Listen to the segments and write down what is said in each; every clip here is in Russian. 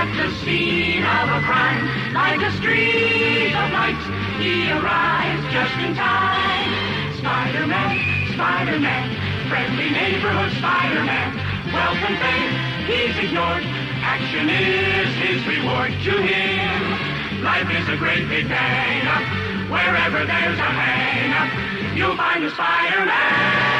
at the scene of a crime, like a streak of light, he arrives just in time. Spider-Man, Spider-Man, friendly neighborhood Spider-Man, and fame he's ignored. Action is his reward to him. Life is a great big hang up. Wherever there's a hang up, you'll find a Spider-Man.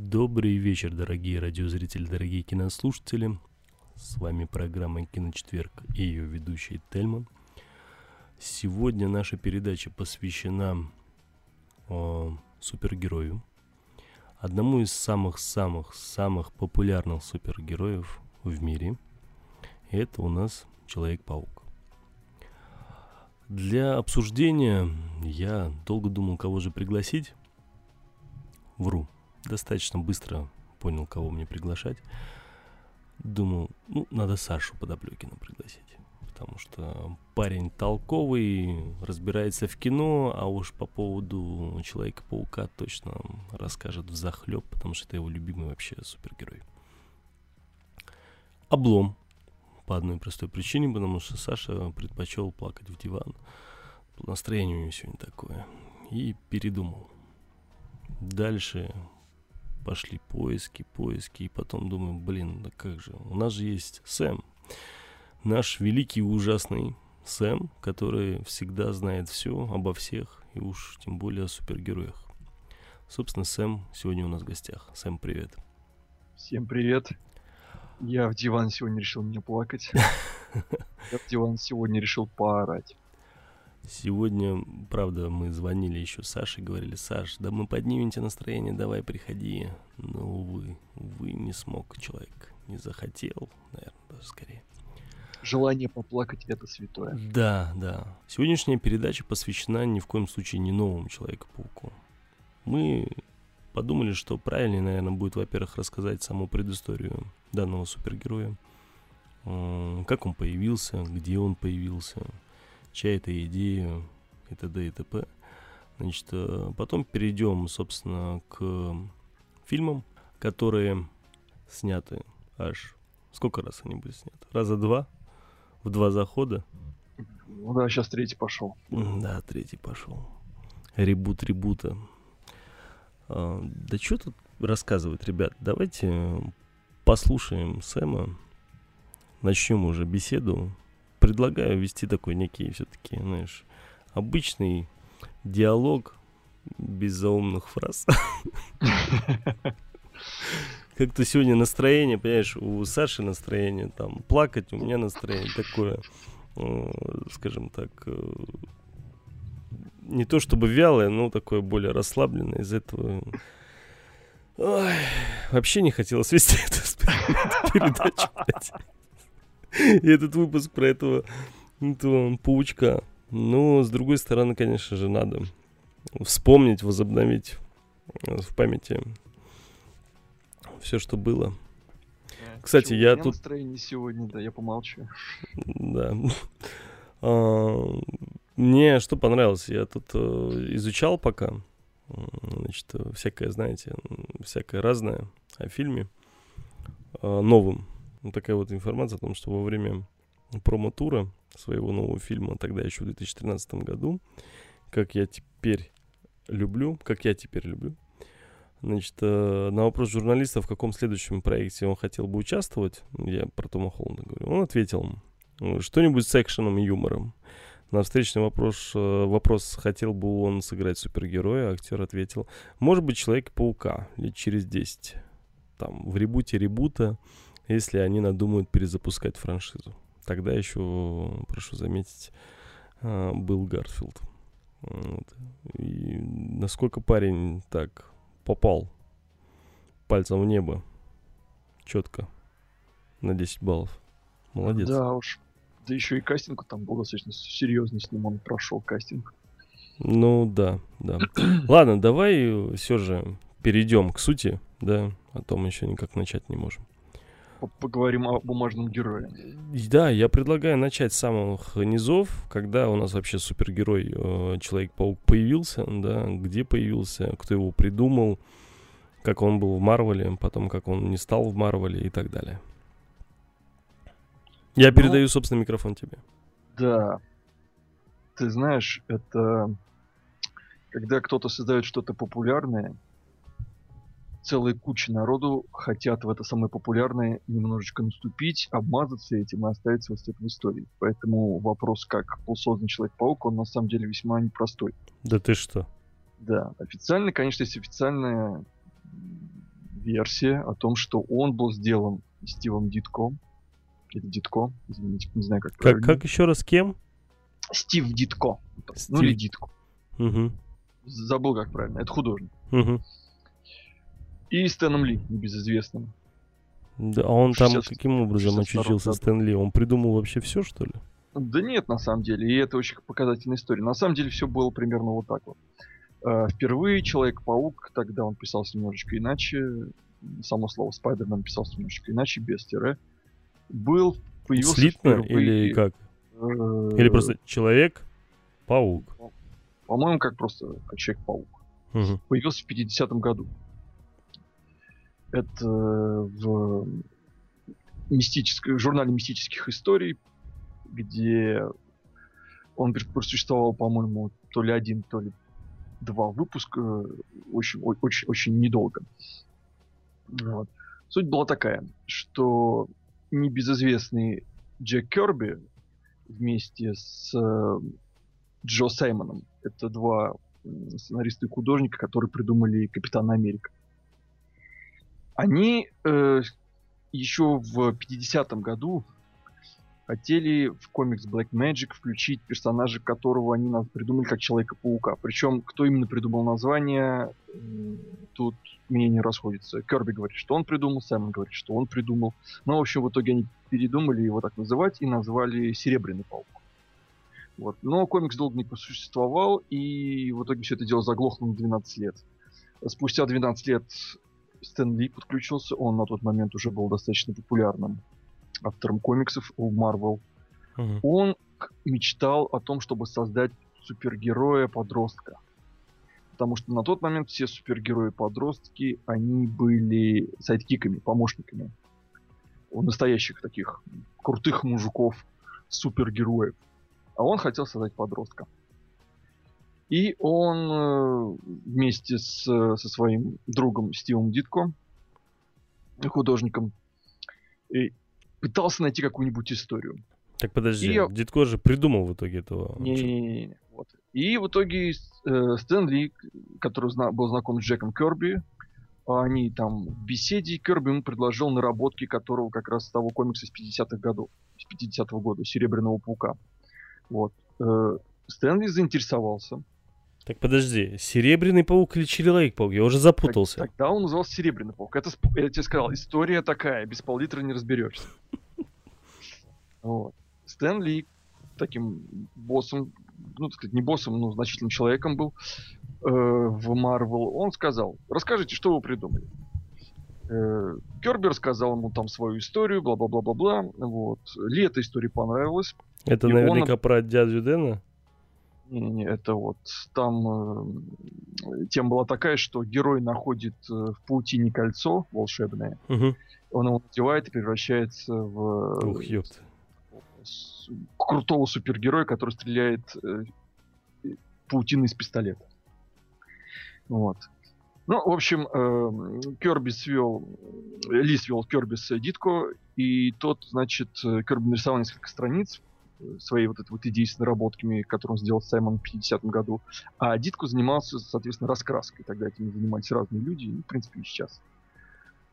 Добрый вечер, дорогие радиозрители, дорогие кинослушатели. С вами программа «Киночетверг» и ее ведущий Тельман. Сегодня наша передача посвящена о, супергерою. Одному из самых-самых-самых популярных супергероев в мире. Это у нас Человек-паук. Для обсуждения я долго думал, кого же пригласить. Вру достаточно быстро понял, кого мне приглашать. Думал, ну, надо Сашу Подоплёкина пригласить. Потому что парень толковый, разбирается в кино, а уж по поводу Человека-паука точно расскажет в захлеб, потому что это его любимый вообще супергерой. Облом. По одной простой причине, потому что Саша предпочел плакать в диван. Настроение у него сегодня такое. И передумал. Дальше пошли поиски, поиски, и потом думаю, блин, да как же, у нас же есть Сэм, наш великий и ужасный Сэм, который всегда знает все обо всех, и уж тем более о супергероях. Собственно, Сэм сегодня у нас в гостях. Сэм, привет. Всем привет. Я в диван сегодня решил не плакать. Я в диван сегодня решил поорать. Сегодня, правда, мы звонили еще Саше, говорили, Саш, да мы поднимем тебе настроение, давай приходи. Но, увы, увы, не смог человек, не захотел, наверное, даже скорее. Желание поплакать это святое. Да, да. Сегодняшняя передача посвящена ни в коем случае не новому Человеку-пауку. Мы подумали, что правильнее, наверное, будет, во-первых, рассказать саму предысторию данного супергероя. Как он появился, где он появился, чья это идея и т.д. и т.п. Значит, э, потом перейдем, собственно, к фильмам, которые сняты аж... Сколько раз они были сняты? Раза два? В два захода? Ну да, сейчас третий пошел. Да, третий пошел. Ребут ребута. А, да что тут рассказывать, ребят? Давайте послушаем Сэма. Начнем уже беседу предлагаю вести такой некий все-таки, знаешь, обычный диалог без заумных фраз. Как-то сегодня настроение, понимаешь, у Саши настроение там плакать, у меня настроение такое, э, скажем так, э, не то чтобы вялое, но такое более расслабленное. Из этого Ой, вообще не хотелось вести эту передачу. И этот выпуск про этого, этого паучка. Но, с другой стороны, конечно же, надо вспомнить, возобновить э, в памяти все, что было. Кстати, Чего, я тут... настроение сегодня, да, я помолчу. Да. А, Мне что понравилось, я тут э, изучал пока, значит, всякое, знаете, всякое разное о фильме э, новом. Ну, такая вот информация о том, что во время промо-тура своего нового фильма, тогда еще в 2013 году, как я теперь люблю, как я теперь люблю, Значит, э, на вопрос журналиста, в каком следующем проекте он хотел бы участвовать, я про Тома Холланда говорю, он ответил, что-нибудь с экшеном и юмором. На встречный вопрос, э, вопрос, хотел бы он сыграть супергероя, актер ответил, может быть, Человек-паука лет через 10. Там, в ребуте ребута, если они надумают перезапускать франшизу. Тогда еще, прошу заметить, был Гарфилд. Вот. И насколько парень так попал пальцем в небо. Четко. На 10 баллов. Молодец. Да уж. Да еще и кастинг там был достаточно серьезный с ним, он прошел кастинг. Ну да, да. Ладно, давай все же перейдем к сути, да, а то мы еще никак начать не можем. Поговорим о бумажном герое. Да, я предлагаю начать с самых низов, когда у нас вообще супергерой э, Человек-паук появился, да, где появился, кто его придумал, как он был в Марвеле, потом как он не стал в Марвеле и так далее. Я ну, передаю, собственно, микрофон тебе. Да. Ты знаешь, это когда кто-то создает что-то популярное, целая куча народу хотят в это самое популярное немножечко наступить, обмазаться этим и оставить вот это в истории. Поэтому вопрос, как был создан Человек-паук, он на самом деле весьма непростой. Да ты что? Да, официально, конечно, есть официальная версия о том, что он был сделан Стивом Дитком. Или Дитко, извините, не знаю, как Как, как еще раз кем? Стив Дитко. Стив... Ну или Дитко. Угу. Забыл, как правильно. Это художник. Угу. И Стэном Ли, небезызвестным. Да, а он там каким образом очутился, Стэн Ли? Он придумал вообще все, что ли? Да нет, на самом деле. И это очень показательная история. На самом деле все было примерно вот так вот. Uh, впервые Человек-паук, тогда он писался немножечко иначе, само слово Спайдермен писался немножечко иначе, без тире, был, появился Слитно впервые... или как? Uh, или просто Человек-паук? По-моему, как просто как Человек-паук. Uh-huh. Появился в 50-м году. Это в мистической, журнале мистических историй, где он просуществовал, по-моему, то ли один, то ли два выпуска, очень, очень, очень недолго. Вот. Суть была такая, что небезызвестный Джек Керби вместе с э, Джо Саймоном, это два сценариста и художника, которые придумали Капитана Америка. Они э, еще в 50-м году хотели в комикс Black Magic включить персонажа, которого они нас придумали как Человека-паука. Причем, кто именно придумал название, тут мнения расходятся. Керби говорит, что он придумал, Саймон говорит, что он придумал. Но, в общем, в итоге они передумали его так называть и назвали Серебряный паук. Вот. Но комикс долго не просуществовал, и в итоге все это дело заглохло на 12 лет. Спустя 12 лет Стэн Ли подключился, он на тот момент уже был достаточно популярным автором комиксов у Marvel. Uh-huh. Он мечтал о том, чтобы создать супергероя-подростка. Потому что на тот момент все супергерои-подростки, они были сайдкиками, помощниками. У настоящих таких крутых мужиков, супергероев. А он хотел создать подростка. И он э, вместе с, со своим другом Стивом Дитко, художником, и пытался найти какую-нибудь историю. Так подожди, и... Дитко же придумал в итоге этого. Не-не-не. Вот. И в итоге э, Стэн Ли, который зна- был знаком с Джеком Керби, они там в беседе, Керби ему предложил наработки которого как раз того комикса с 50-х годов, с 50-го года, Серебряного паука. Вот. Э, Стэнли заинтересовался. Так подожди, Серебряный паук или Человек-паук? Я уже запутался. Так, тогда он назывался Серебряный паук. Это, я тебе сказал, история такая, без пол-литра не разберешься. Вот. Стэн Ли таким боссом, ну, так сказать, не боссом, но значительным человеком был э, в Marvel, он сказал, расскажите, что вы придумали. Э, Керби рассказал ему там свою историю, бла-бла-бла-бла-бла. Вот. Ли эта история понравилась. Это и наверняка он... про дядю Дэна? Не-не, это вот там э, тема была такая, что герой находит э, в паутине кольцо волшебное, угу. он его надевает и превращается в Ух, ёпта. С, крутого супергероя, который стреляет э, паутиной из пистолета. Вот. Ну, в общем, э, Керби свел, Ли свел Керби с Дитко, и тот, значит, Керби нарисовал несколько страниц э, своей вот этой вот идеи с наработками, которую он сделал Саймон в 50-м году. А Дитко занимался, соответственно, раскраской. Тогда этим занимались разные люди, и, в принципе, и сейчас.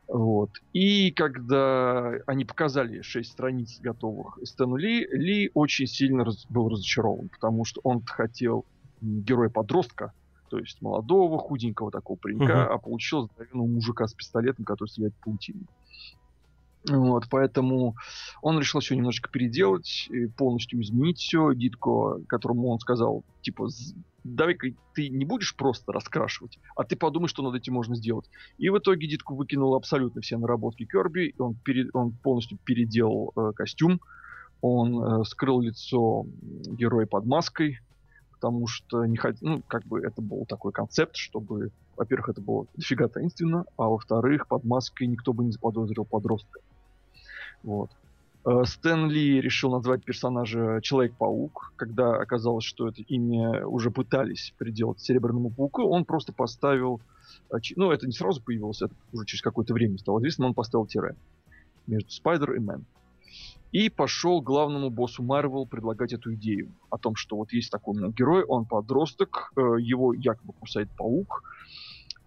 Вот. И когда они показали шесть страниц готовых Стэну Ли, Ли очень сильно раз, был разочарован, потому что он хотел героя-подростка, то есть молодого, худенького такого паренька, uh-huh. а получил здоровенного мужика с пистолетом, который стреляет паутину. Вот, поэтому он решил все немножечко переделать, полностью изменить все. Дитко, которому он сказал, типа, давай-ка ты не будешь просто раскрашивать, а ты подумай, что над этим можно сделать. И в итоге Дитко выкинул абсолютно все наработки Керби, он, пере, он полностью переделал э, костюм, он э, скрыл лицо героя под маской, потому что не хот... ну, как бы это был такой концепт, чтобы, во-первых, это было дофига таинственно, а во-вторых, под маской никто бы не заподозрил подростка. Вот. Э, Стэн Ли решил назвать персонажа Человек-паук, когда оказалось, что это имя уже пытались приделать Серебряному пауку, он просто поставил, ну это не сразу появилось, это уже через какое-то время стало известно, он поставил тире между Spider и Man и пошел главному боссу Марвел предлагать эту идею о том, что вот есть такой у герой, он подросток, э, его якобы кусает паук,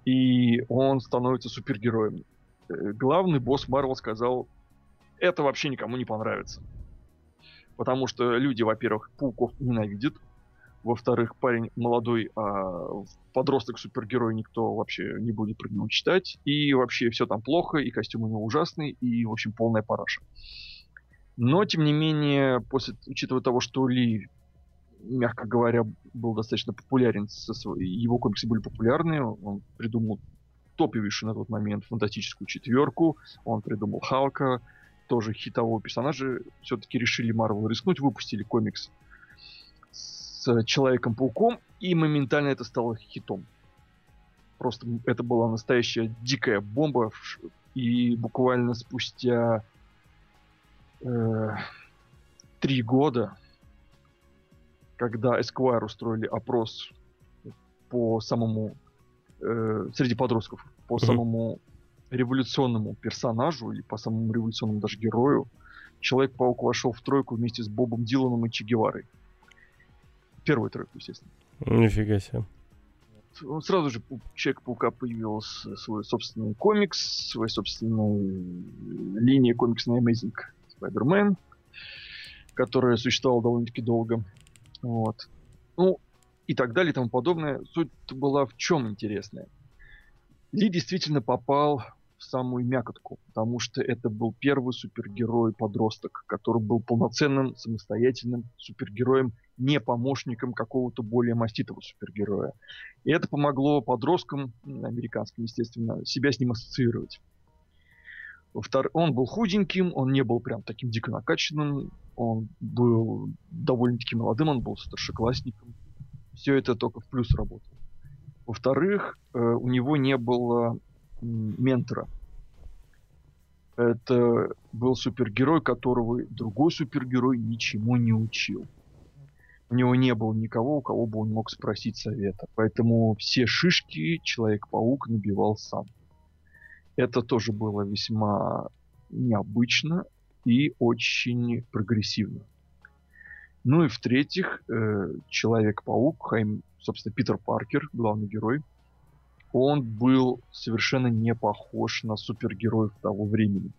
и он становится супергероем. Э, главный босс Марвел сказал, это вообще никому не понравится. Потому что люди, во-первых, пауков ненавидят, во-вторых, парень молодой, а подросток-супергерой никто вообще не будет про него читать, и вообще все там плохо, и костюм у него ужасный, и, в общем, полная параша. Но, тем не менее, после, учитывая того, что Ли, мягко говоря, был достаточно популярен, со своей, его комиксы были популярны, он придумал топовейшую на тот момент фантастическую четверку, он придумал Халка, тоже хитового персонажа, все-таки решили Марвел рискнуть, выпустили комикс с Человеком-пауком, и моментально это стало хитом. Просто это была настоящая дикая бомба, и буквально спустя э, три года, когда Esquire устроили опрос по самому э, среди подростков по mm-hmm. самому революционному персонажу или по самому революционному даже герою, Человек-паук вошел в тройку вместе с Бобом Диланом и Че Геварой. Первую тройку, естественно. Нифига себе. Он сразу же у Человека-паука появился свой собственный комикс, своя собственная линия комиксная Amazing Spider-Man, которая существовала довольно-таки долго. Вот. Ну, и так далее и тому подобное. Суть была в чем интересная. Ли действительно попал в самую мякотку, потому что это был первый супергерой-подросток, который был полноценным, самостоятельным супергероем, не помощником какого-то более маститого супергероя. И это помогло подросткам, американским, естественно, себя с ним ассоциировать. Втор... Он был худеньким, он не был прям таким дико накачанным, он был довольно-таки молодым, он был старшеклассником. Все это только в плюс работало. Во-вторых, э, у него не было ментора. Это был супергерой, которого другой супергерой ничему не учил. У него не было никого, у кого бы он мог спросить совета. Поэтому все шишки Человек-паук набивал сам. Это тоже было весьма необычно и очень прогрессивно. Ну и в-третьих, э, Человек-паук, Хайм, собственно, Питер Паркер, главный герой, он был совершенно не похож на супергероев того времени.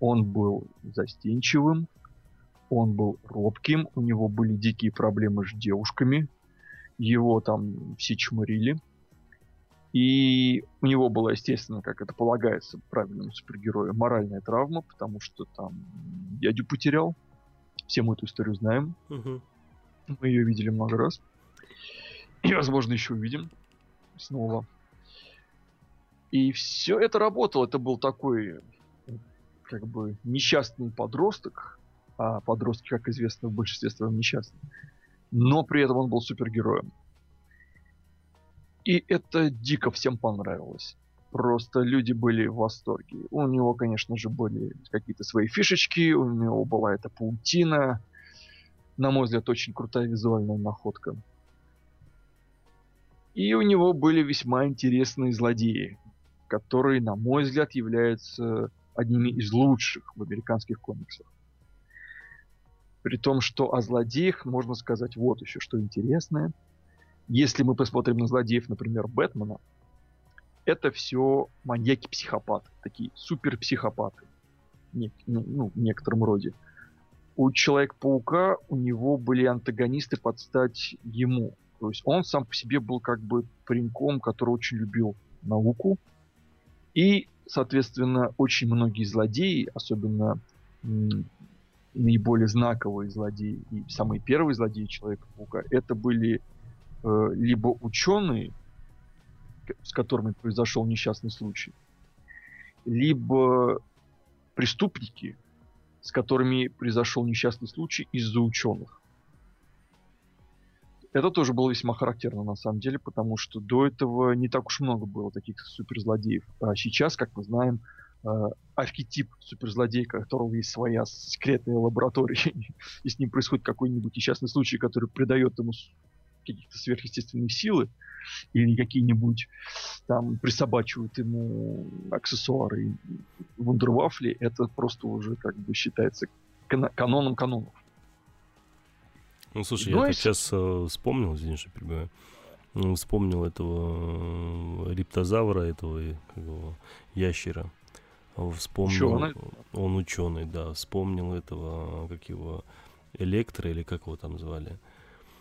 Он был застенчивым, он был робким, у него были дикие проблемы с девушками, его там все чморили – и у него была, естественно, как это полагается правильному супергерою, моральная травма, потому что там дядю потерял. Все мы эту историю знаем. Угу. Мы ее видели много раз. И, возможно, еще увидим снова. И все это работало. Это был такой, как бы, несчастный подросток. А подростки, как известно, в большинстве своем несчастны. Но при этом он был супергероем. И это дико всем понравилось. Просто люди были в восторге. У него, конечно же, были какие-то свои фишечки, у него была эта паутина. На мой взгляд, очень крутая визуальная находка. И у него были весьма интересные злодеи, которые, на мой взгляд, являются одними из лучших в американских комиксах. При том, что о злодеях можно сказать вот еще что интересное. Если мы посмотрим на злодеев, например, Бэтмена, это все маньяки-психопаты, такие супер-психопаты, не, ну, в некотором роде. У Человека-паука у него были антагонисты под стать ему. То есть он сам по себе был как бы пареньком, который очень любил науку. И, соответственно, очень многие злодеи, особенно наиболее знаковые злодеи и самые первые злодеи Человека-паука, это были э, либо ученые, с которыми произошел несчастный случай, либо преступники, с которыми произошел несчастный случай из-за ученых. Это тоже было весьма характерно на самом деле, потому что до этого не так уж много было таких суперзлодеев. А сейчас, как мы знаем, э, архетип суперзлодея, у которого есть своя секретная лаборатория, и с ним происходит какой-нибудь несчастный случай, который придает ему каких-то сверхъестественные силы, или какие-нибудь там присобачивают ему аксессуары вундервафли, это просто уже как бы считается кан- каноном канонов. Ну, слушай, Но я если... сейчас э, вспомнил, извини, что перебиваю. Ну, вспомнил этого э, рептозавра, этого как его, ящера. Вспомнил, ученый. он ученый, да. Вспомнил этого, как его, Электро или как его там звали.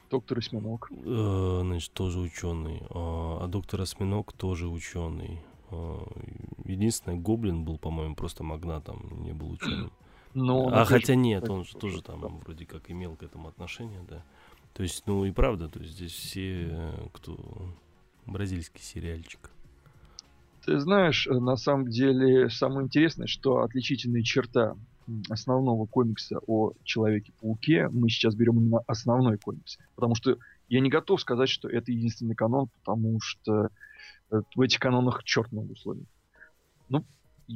Доктор Осьминог. Э, значит, тоже ученый. А, а доктор Осьминог тоже ученый. Единственное, Гоблин был, по-моему, просто магнатом, не был ученым. Но а хотя нет, он же тоже там вроде как имел к этому отношение, да. То есть, ну и правда, то есть здесь все, кто бразильский сериальчик. Ты знаешь, на самом деле самое интересное, что отличительная черта основного комикса о Человеке-пауке, мы сейчас берем именно основной комикс. Потому что я не готов сказать, что это единственный канон, потому что э, в этих канонах черт много условий. Ну,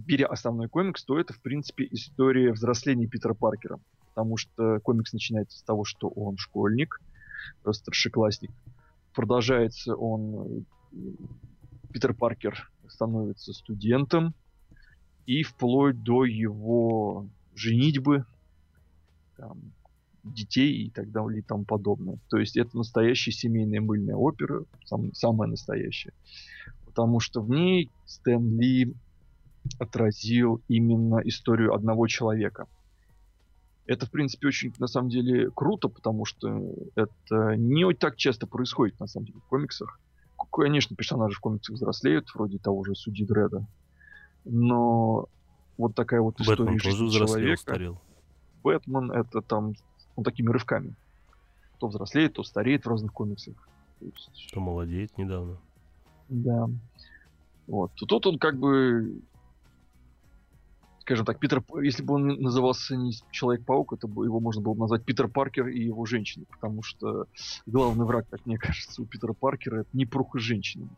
беря основной комикс, то это, в принципе, история взросления Питера Паркера. Потому что комикс начинается с того, что он школьник, э, старшеклассник. Продолжается он... Э, Питер Паркер становится студентом, и вплоть до его женитьбы, там, детей и так далее и тому подобное. То есть это настоящая семейная мыльная опера, сам, самая настоящая. Потому что в ней Стэн Ли отразил именно историю одного человека. Это, в принципе, очень, на самом деле, круто, потому что это не так часто происходит, на самом деле, в комиксах. Конечно, персонажи в комиксах взрослеют, вроде того же Суди Дреда. Но вот такая вот история Бэтмен тоже человека. Старел. Бэтмен это там ну, такими рывками. То взрослеет, то стареет в разных комиксах. То, есть... то молодеет недавно. Да. Вот. Тут он как бы скажем так, Питер, если бы он назывался не Человек-паук, это бы его можно было назвать Питер Паркер и его женщина, потому что главный враг, как мне кажется, у Питера Паркера это не пруха женщины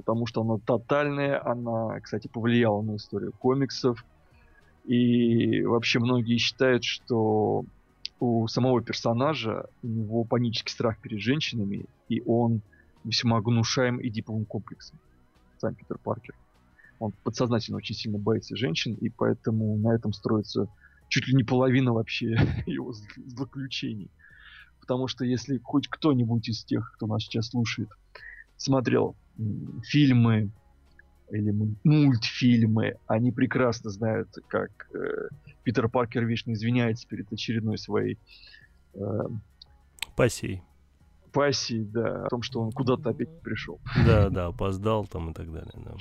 потому что она тотальная, она, кстати, повлияла на историю комиксов. И вообще многие считают, что у самого персонажа у него панический страх перед женщинами, и он весьма гнушаем эдиповым комплексом. Сам Питер Паркер. Он подсознательно очень сильно боится женщин, и поэтому на этом строится чуть ли не половина вообще его заключений. Потому что если хоть кто-нибудь из тех, кто нас сейчас слушает, смотрел фильмы или мультфильмы, они прекрасно знают, как э, Питер Паркер вечно извиняется перед очередной своей э, пассией. Пассией, да, о том, что он куда-то опять пришел. Да, да, опоздал там и так далее, да.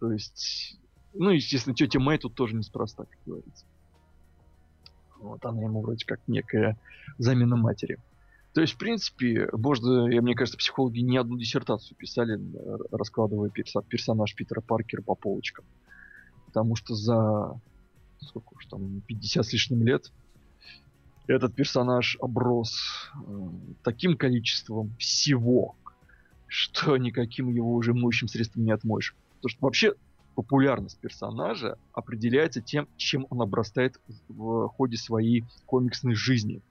То есть, ну, естественно, тетя Мэй тут тоже неспроста, как говорится. Вот она ему вроде как некая замена матери. То есть, в принципе, можно, я, мне кажется, психологи не одну диссертацию писали, э, раскладывая перса- персонаж Питера Паркера по полочкам. Потому что за сколько уж там, 50 с лишним лет этот персонаж оброс э, таким количеством всего, что никаким его уже моющим средством не отмоешь. Потому что вообще популярность персонажа определяется тем, чем он обрастает в ходе своей комиксной жизни.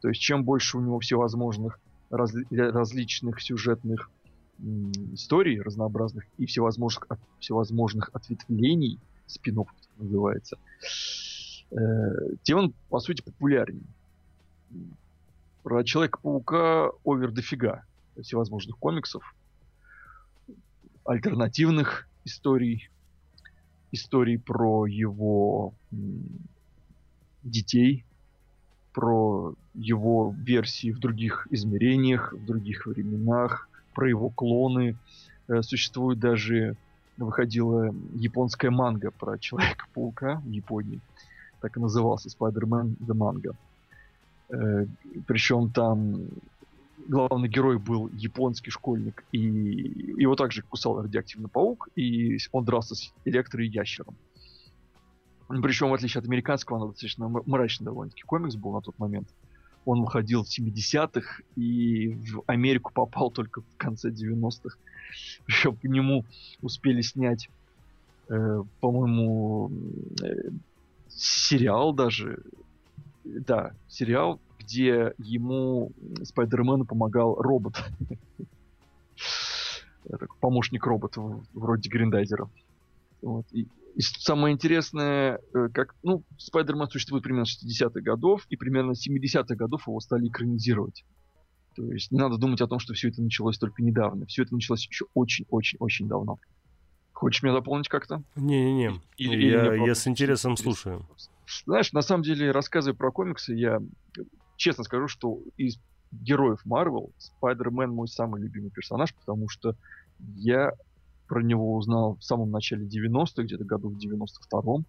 То есть чем больше у него всевозможных раз, различных сюжетных м, историй разнообразных и всевозможных, от, всевозможных ответвлений, спинов называется, э, тем он, по сути, популярнее. Про Человека-паука овер дофига всевозможных комиксов, альтернативных историй, историй про его детей, про его версии в других измерениях, в других временах, про его клоны. Э, Существует даже, выходила японская манга про Человека-паука в Японии. Так и назывался Spider-Man The Manga. Причем там главный герой был японский школьник, и его также кусал радиоактивный паук, и он дрался с электро и ящером. Причем, в отличие от американского, он достаточно мрачный довольно-таки комикс был на тот момент. Он выходил в 70-х и в Америку попал только в конце 90-х. Причем по нему успели снять, э, по-моему, э, сериал даже. Да, сериал, где ему Спайдермену помогал робот. Помощник робота в- вроде Гриндайзера. Вот. И, и самое интересное, э, как, ну, Спайдермен существует примерно с 60-х годов, и примерно с 70-х годов его стали экранизировать. То есть не надо думать о том, что все это началось только недавно. Все это началось еще очень-очень-очень давно. Хочешь меня дополнить как-то? Не-не-не, Или- я, я с интересом слушаю. Знаешь, на самом деле, рассказывая про комиксы, я честно скажу, что из героев Марвел Спайдермен мой самый любимый персонаж, потому что я про него узнал в самом начале 90-х, где-то году в 92-м.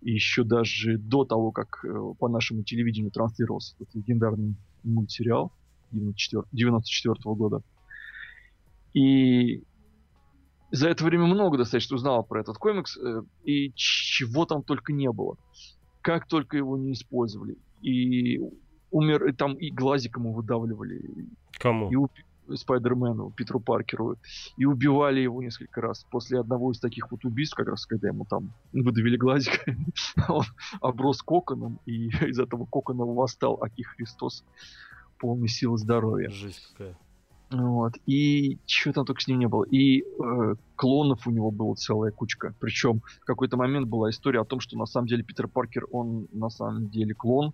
И еще даже до того, как э, по нашему телевидению транслировался этот легендарный мультсериал 94 94 года. И за это время много достаточно узнал про этот комикс, э, и чего там только не было. Как только его не использовали. И умер, и там и глазик ему выдавливали, Кому? и уби- Спайдермену, Питеру Паркеру, и убивали его несколько раз. После одного из таких вот убийств, как раз когда ему там выдавили глазик, он оброс коконом, и из этого кокона восстал Аки Христос полной силы здоровья. Жесть какая. Вот. И чего там только с ним не было. И э, клонов у него была целая кучка. Причем в какой-то момент была история о том, что на самом деле Питер Паркер, он на самом деле клон,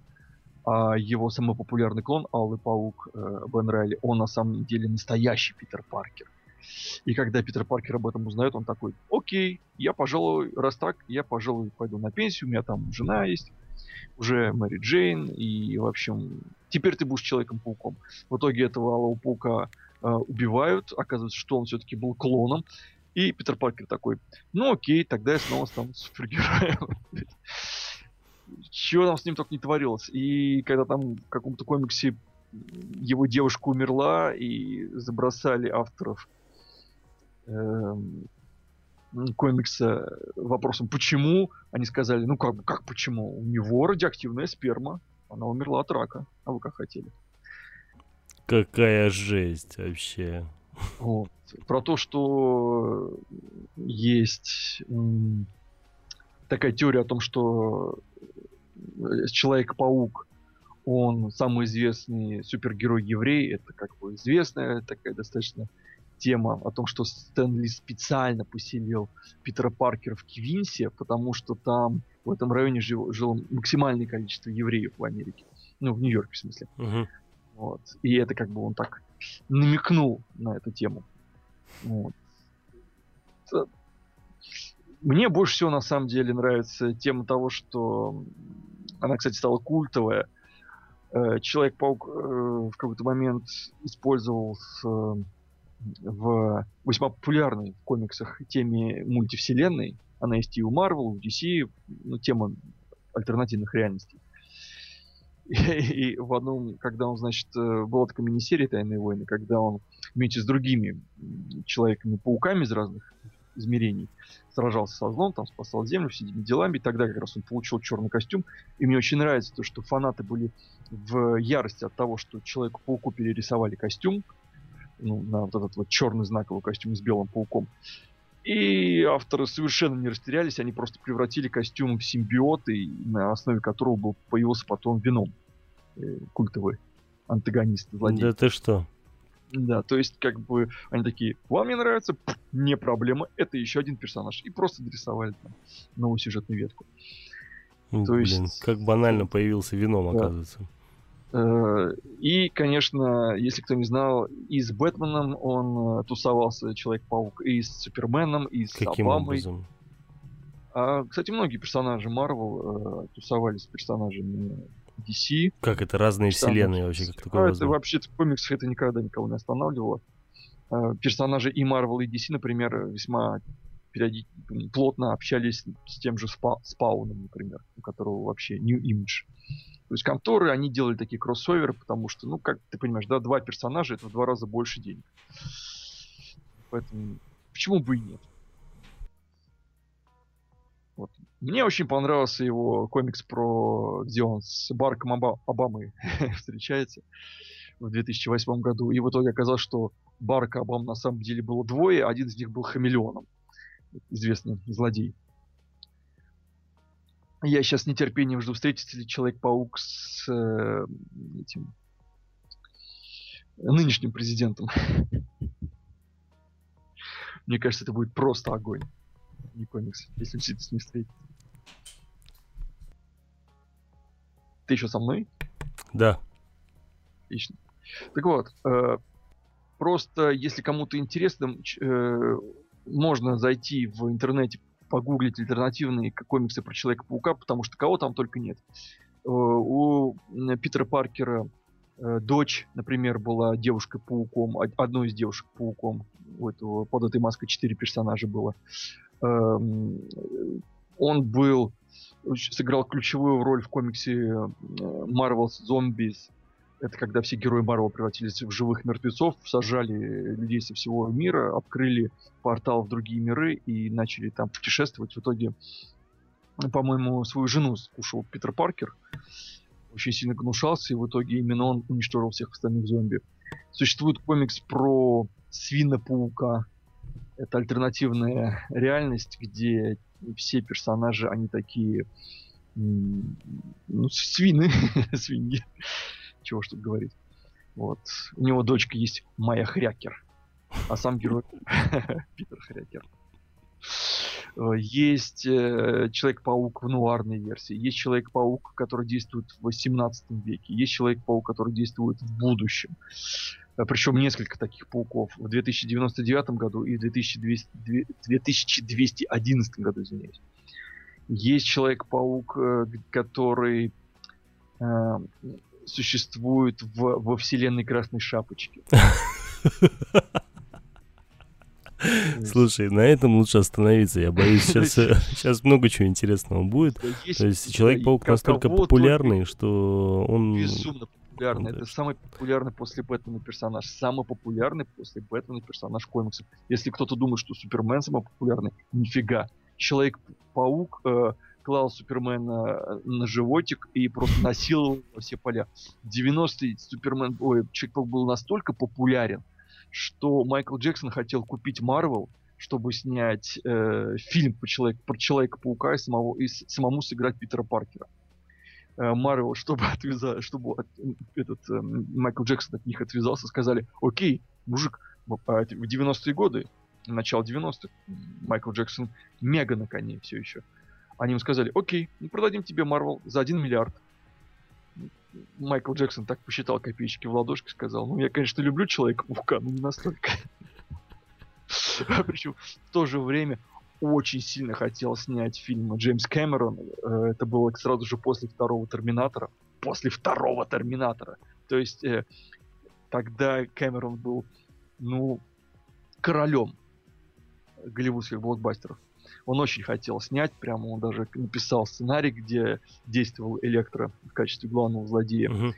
а его самый популярный клон, Алый Паук э, Бен Райли, он на самом деле настоящий Питер Паркер. И когда Питер Паркер об этом узнает, он такой, окей, я, пожалуй, раз так, я, пожалуй, пойду на пенсию, у меня там жена есть, уже Мэри Джейн, и, в общем, теперь ты будешь Человеком-пауком. В итоге этого Алого Паука э, убивают, оказывается, что он все-таки был клоном, и Питер Паркер такой, ну окей, тогда я снова стану супергероем. Чего там с ним только не творилось. И когда там в каком-то комиксе его девушка умерла, и забросали авторов эм, комикса вопросом, почему, они сказали, ну как как почему? У него радиоактивная сперма, она умерла от рака. А вы как хотели? Какая жесть вообще. Вот. Про то, что есть такая теория о том, что Человек-паук, он самый известный супергерой-еврей, это как бы известная такая достаточно тема о том, что Стэн Ли специально поселил Питера Паркера в Квинсе, потому что там в этом районе жил, жило максимальное количество евреев в Америке. Ну, в Нью-Йорке, в смысле. Мгм. Вот. И это как бы он так намекнул на эту тему. Вот. Мне больше всего на самом деле нравится тема того, что она, кстати, стала культовая. Э, Человек-паук э, в какой-то момент использовал э, в весьма популярной в комиксах теме мультивселенной. Она есть и у Marvel, и у DC, ну, тема альтернативных реальностей. И, в одном, когда он, значит, была такая мини-серия «Тайные войны», когда он вместе с другими человеками-пауками из разных измерений сражался со злом, там спасал землю, всеми делами, и тогда как раз он получил черный костюм. И мне очень нравится то, что фанаты были в ярости от того, что Человеку-пауку перерисовали костюм, ну, на вот этот вот черный знаковый костюм с белым пауком. И авторы совершенно не растерялись, они просто превратили костюм в симбиот, и на основе которого был, появился потом Веном э, культовый. антагонист, злодей. Да ты что? Да, то есть, как бы, они такие, вам не нравится? Пф, не проблема, это еще один персонаж. И просто дорисовали там новую сюжетную ветку. Ну, То Блин, есть- как банально появился вином, Да. оказывается. Э, И, конечно, если кто не знал, и с Бэтменом он э, тусовался Человек-паук, и с Суперменом, и с Каким Обамой. образом? А, кстати, многие персонажи Марвел э, тусовались с персонажами DC. Как это разные Персонажи. вселенные вообще, как такое А, это вообще в комиксах это никогда никого не останавливало. Э, Персонажи и Marvel, и DC, например, весьма периоди- плотно общались с тем же Спа- Спауном, например, у которого вообще new image. То есть конторы, они делали такие кроссоверы, потому что, ну, как ты понимаешь, да, два персонажа это в два раза больше денег. Поэтому почему бы и нет? Вот. Мне очень понравился его комикс про где он с Барком Оба- Обамой встречается в 2008 году. И в итоге оказалось, что Барка Обам на самом деле было двое, один из них был хамелеоном. Известный злодей. Я сейчас с нетерпением жду, встретится ли Человек-паук с э, этим нынешним президентом. Мне кажется, это будет просто огонь. Не комикс, если с ним встретится. Ты еще со мной? Да. Отлично. Так вот, э, просто если кому-то интересно, э, можно зайти в интернете, погуглить альтернативные комиксы про Человека-паука, потому что кого там только нет. Э, у Питера Паркера э, дочь, например, была девушкой-пауком, од- одной из девушек-пауком. У этого, под этой маской четыре персонажа было. Эм, он был сыграл ключевую роль в комиксе э, Marvel's Zombies. Это когда все герои Марвел превратились в живых мертвецов, сажали людей со всего мира, открыли портал в другие миры и начали там путешествовать. В итоге, по-моему, свою жену скушал Питер Паркер. Очень сильно гнушался, и в итоге именно он уничтожил всех остальных зомби. Существует комикс про свина-паука. Это альтернативная реальность, где все персонажи, они такие ну, свины, свиньи. Чего тут говорить. Вот. У него дочка есть Майя Хрякер. А сам герой Питер Хрякер. Э, Есть э, Человек-паук в нуарной версии. Есть Человек-паук, который действует в 18 веке. Есть Человек-паук, который действует в будущем. Э, Причем несколько таких пауков. В 2099 году и в 2200 две- 2211 году, извиняюсь. Есть Человек-паук, э, который э, существует в, во вселенной Красной Шапочки. Слушай, на этом лучше остановиться. Я боюсь, сейчас, сейчас много чего интересного будет. Есть- То есть Человек-паук настолько популярный, что он... Безумно популярный. Это самый популярный после Бэтмена персонаж. Самый популярный после Бэтмена персонаж комиксов. Если кто-то думает, что Супермен самый популярный, нифига. Человек-паук э, клал Супермена э, на животик и просто насиловал во все поля. В 90-е Супермен, ой, Человек-паук был настолько популярен, что Майкл Джексон хотел купить Марвел, чтобы снять э, фильм по человек, про Человека-паука и, самого, и самому сыграть Питера Паркера. Э, Марвел, чтобы отвязать, чтобы от- этот э, Майкл Джексон от них отвязался, сказали, окей, мужик, в а, это в 90-е годы, начало 90-х, Майкл Джексон мега на коне все еще. Они ему сказали, окей, мы продадим тебе Марвел за 1 миллиард. Майкл Джексон так посчитал копеечки в ладошке, сказал, ну я, конечно, люблю Человека-паука, но не настолько. Причем в то же время очень сильно хотел снять фильм Джеймс Кэмерон. Э, Это было сразу же после второго Терминатора. После второго Терминатора. То есть э, тогда Кэмерон был, ну, королем голливудских блокбастеров. Он очень хотел снять, прямо он даже написал сценарий, где действовал Электро в качестве главного злодея Мгм.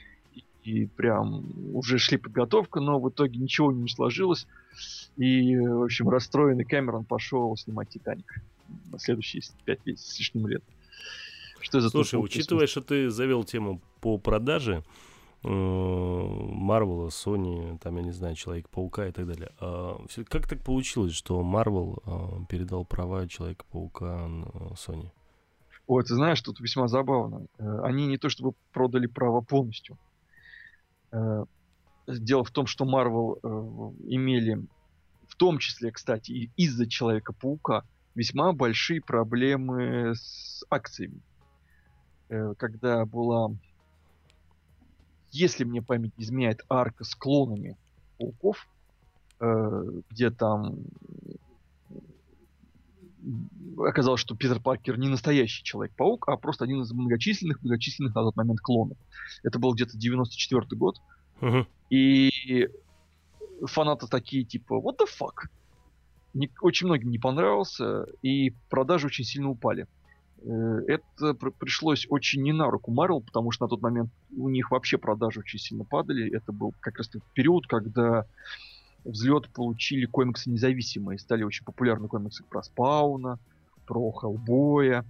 И прям уже шли подготовка, но в итоге ничего не сложилось. И, в общем, расстроенный Кэмерон пошел снимать Титаник на следующие пять с лишним лет. Что за Слушай, учитывая, что ты завел тему по продаже э, Марвела, Sony, там, я не знаю, Человека-паука и так далее. а, как так получилось, что Марвел передал права Человека-паука Sony? Ой, ты знаешь, тут весьма забавно. Э, Они не то чтобы продали право полностью. Э, дело в том, что Marvel э, имели, в том числе, кстати, из-за Человека-паука, весьма большие проблемы с акциями. Э, когда была, если мне память не изменяет, арка с клонами пауков, где там оказалось, что Питер Паркер не настоящий Человек-паук, а просто один из многочисленных-многочисленных на тот момент клонов. Это был где-то 94 год. Мгм. И фанаты такие типа What the fuck? Не- очень многим не понравился, и продажи очень сильно упали. Э, Это пр- пришлось очень не на руку Марвел, потому что на тот момент у них вообще продажи очень сильно падали. Это был как раз тот период, когда взлет получили комиксы независимые. Стали очень популярны комиксы про Спауна, про Хеллбоя,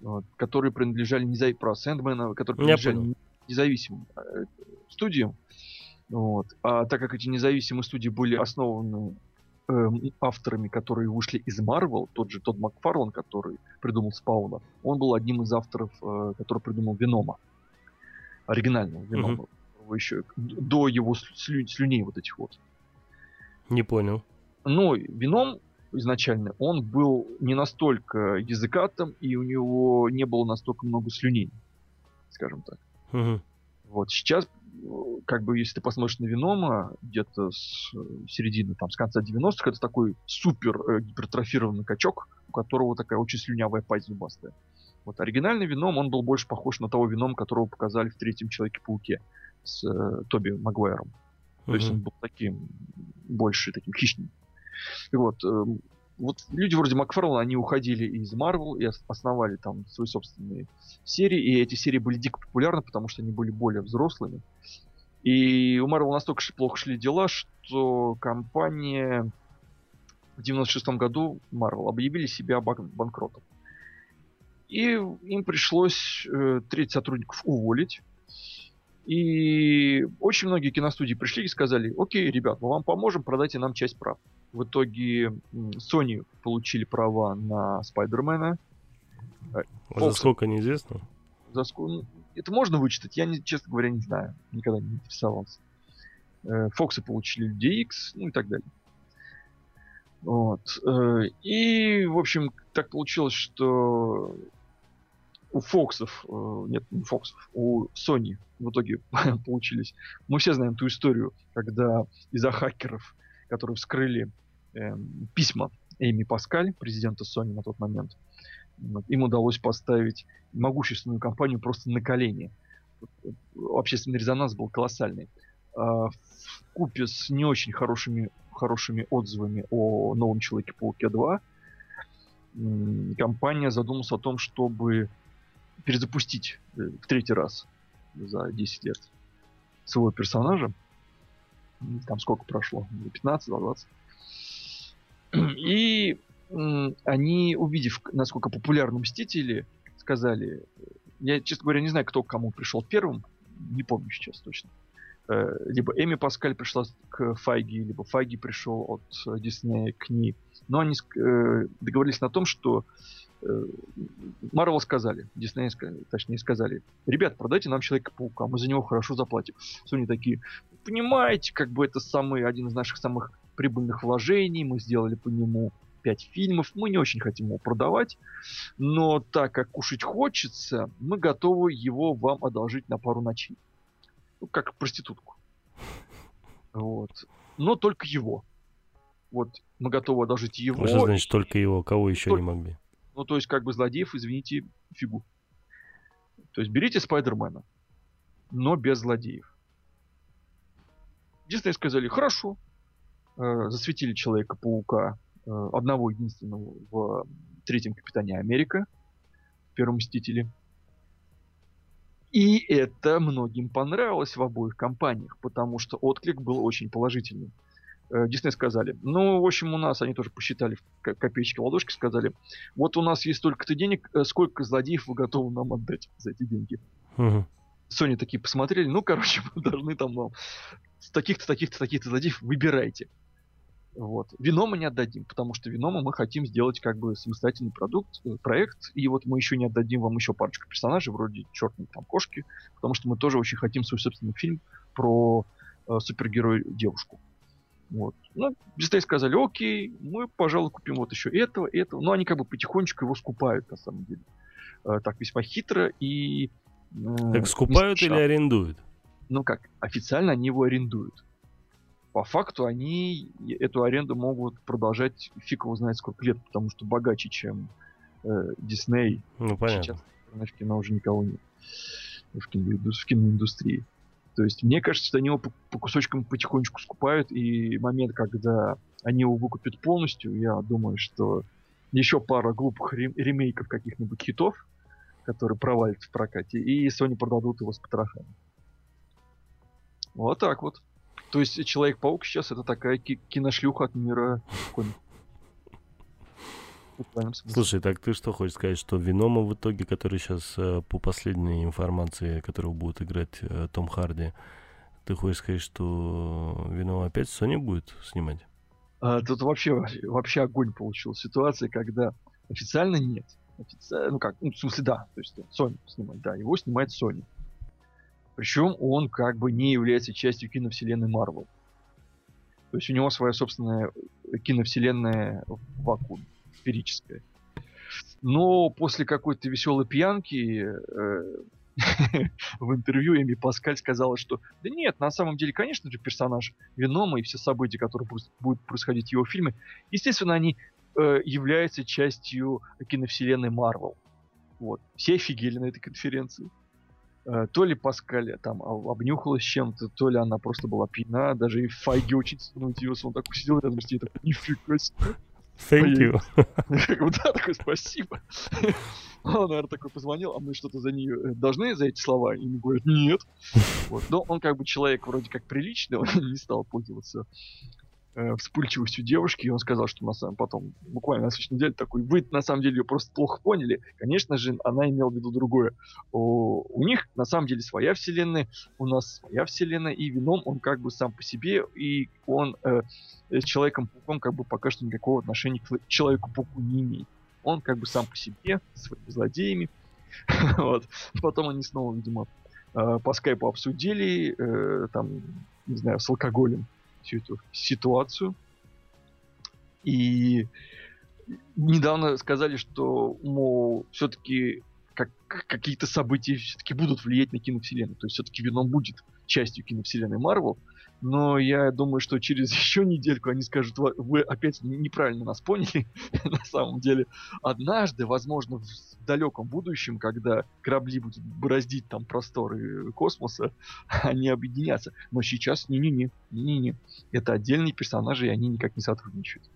вот, которые принадлежали незави- про Сэндмена, которые Я принадлежали понял. независимым э, студиям. Вот. А так как эти независимые студии были основаны эм, авторами, которые вышли из Marvel, тот же Тодд Макфарлан, который придумал Спауна, он был одним из авторов, э, который придумал Венома. Оригинального Венома. которого Еще до его слю- слюней вот этих вот. Не понял. Но Веном изначально, он был не настолько языкатым, и у него не было настолько много слюней, скажем так. Мгм. Вот сейчас, как бы, если ты посмотришь на Венома, где-то с э, середины, там, с конца 90-х, это такой супер э, гипертрофированный качок, у которого такая очень слюнявая пасть зубастая. Вот оригинальный Веном, он был больше похож на того Венома, которого показали в третьем Человеке-пауке с э, Тоби Магуайром. То есть он был таким, больше таким хищным. Вот, эм, вот люди вроде Макфарлана, они уходили из Marvel и ос- основали там свои собственные серии, и эти серии были дико популярны, потому что они были более взрослыми. И у Marvel настолько плохо шли дела, что компания в 96 году Marvel объявили себя бан- банкротом. И им пришлось э, треть сотрудников уволить. И очень многие киностудии пришли и сказали, окей, ребят, мы вам поможем, продайте нам часть прав. В итоге Sony получили права на Спайдермена. А За сколько неизвестно? За ску- ну, Это можно вычитать, я, не, честно говоря, не знаю. Никогда не интересовался. Э, Фоксы получили Людей X, ну и так далее. Вот. э, И, в общем, так получилось, что у Фоксов, э, нет, не Фоксов, у Sony в итоге получились. Мы все знаем ту историю, когда из-за хакеров, которые вскрыли эм, письма Эми Паскаль, президента Sony на тот момент, им удалось поставить могущественную компанию просто на колени. Общественный резонанс был колоссальный. А, в купе с не очень хорошими, хорошими отзывами о новом Человеке-пауке 2 м, компания задумалась о том, чтобы перезапустить э, в третий раз за 10 лет своего персонажа. Там сколько прошло? 15, 20. И они, увидев, насколько популярны Мстители, сказали... Я, честно говоря, не знаю, кто к кому пришел первым. Не помню сейчас точно. Э, Либо Эми Паскаль пришла к Файги, либо Файги пришел от э, Диснея к ней. Но они договорились на том, что Марвел сказали, Дисней, точнее, сказали, ребят, продайте нам Человека-паука, мы за него хорошо заплатим. Sony такие, понимаете, как бы это самый, один из наших самых прибыльных вложений, мы сделали по нему 5 фильмов, мы не очень хотим его продавать, но так как кушать хочется, мы готовы его вам одолжить на пару ночей. Ну, как проститутку. Вот. Но только его. Вот, мы готовы одолжить его. Что значит только его? Кого еще не Только- могли? Ну, то есть, как бы злодеев, извините, фигу. То есть, берите Спайдермена, но без злодеев. Дисней сказали, хорошо. Э, засветили Человека-паука э, одного единственного в третьем Капитане Америка, в Первом Мстителе. И это многим понравилось в обоих компаниях, потому что отклик был очень положительный. Э, Дисней сказали, ну, в общем, у нас, они тоже посчитали в ко- копеечки ладошки, сказали, вот у нас есть столько-то денег, э, сколько злодеев вы готовы нам отдать за эти деньги? Мгм. Sony такие посмотрели, ну, короче, мы должны там вам с таких-то, таких-то, таких-то злодеев выбирайте. Вот. Винома не отдадим, потому что Винома мы хотим сделать как бы самостоятельный продукт, э, проект, и вот мы еще не отдадим вам еще парочку персонажей, вроде черной там кошки, потому что мы тоже очень хотим свой собственный фильм про э, супергерой девушку. Вот. Ну, Дисней сказали, окей, мы, пожалуй, купим вот еще этого, этого. Но они как бы потихонечку его скупают, на самом деле. Э, так весьма хитро и... Э, так скупают или арендуют? Ну как, официально они его арендуют. По факту они эту аренду могут продолжать фиг его знает сколько лет, потому что богаче, чем э. Ну, понятно. Сейчас в кино уже никого нет. В, кино, в киноиндустрии. То есть мне кажется, что они его по, по кусочкам потихонечку скупают, и момент, когда они его выкупят полностью, я думаю, что еще пара глупых ремейков каких-нибудь хитов, которые провалятся в прокате, и Sony продадут его с потрохами. Вот так вот. То есть Человек-паук сейчас это такая ки- киношлюха от мира комиксов. Слушай, так ты что хочешь сказать, что Винома в итоге, который сейчас э, по последней информации, которого будет играть э, Том Харди, ты хочешь сказать, что Винома опять Sony будет снимать? А, тут вообще, вообще огонь получился. Ситуация, когда официально нет. Официально, ну как, ну, в смысле, да, то есть Sony снимает, да, его снимает Sony. Причем он как бы не является частью киновселенной Марвел. То есть у него своя собственная киновселенная в вакууме сферическое. Но после какой-то веселой пьянки э, в интервью Эми Паскаль сказала, что да нет, на самом деле, конечно же, персонаж Венома и все события, которые будут происходить в его фильме, естественно, они э, являются частью киновселенной Марвел. Вот. Все офигели на этой конференции. Э, то ли Паскаль там обнюхалась чем-то, то ли она просто была пьяна. Даже и Файги очень удивился. Он такой сидел рядом с ней, такой, нифига себе. Thank you. Да, такой, спасибо. Он, наверное, такой позвонил, а мы что-то за нее э, должны за эти слова? И ему говорят, нет. Вот. Но он как бы человек вроде как приличный, он не стал пользоваться вспыльчивостью девушки, и он сказал, что на самом потом, буквально на следующей неделе, такой, вы на самом деле ее просто плохо поняли. Конечно же, она имела в виду другое. О, у них на самом деле своя вселенная, у нас своя вселенная, и Вином, он как бы сам по себе, и он э, с Человеком-пауком как бы пока что никакого отношения к Человеку-пауку не имеет. Он как бы сам по себе, своими злодеями. вот. Потом они снова, видимо, э, по скайпу обсудили, э, там, не знаю, с алкоголем всю эту ситуацию. И недавно сказали, что, мол, все-таки как, какие-то события все-таки будут влиять на киновселенную. То есть все-таки Веном будет частью киновселенной Марвел. Но я думаю, что через еще недельку они скажут, вы опять неправильно нас поняли. на самом деле, однажды, возможно, в далеком будущем, когда корабли будут бороздить там просторы космоса, они объединятся. Но сейчас не-не-не, не-не-не. Это отдельные персонажи, и они никак не сотрудничают.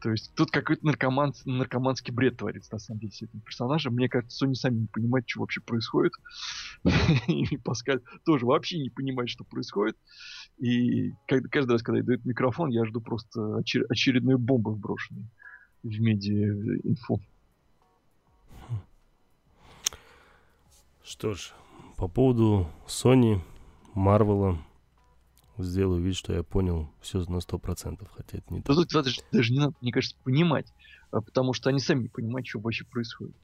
То есть тут какой-то наркоман, наркоманский бред творится, на самом деле, с этим персонажем. Мне кажется, Sony сами не понимают, что вообще происходит. И Паскаль тоже вообще не понимает, что происходит. И каждый раз, когда я дают микрофон, я жду просто очередной бомбы вброшенной в медиа-инфу. Что ж, по поводу Sony, Марвела, сделаю вид, что я понял все на сто процентов, хотя это не так. Тут даже, даже не надо, мне кажется, понимать, а, потому что они сами не понимают, что вообще происходит.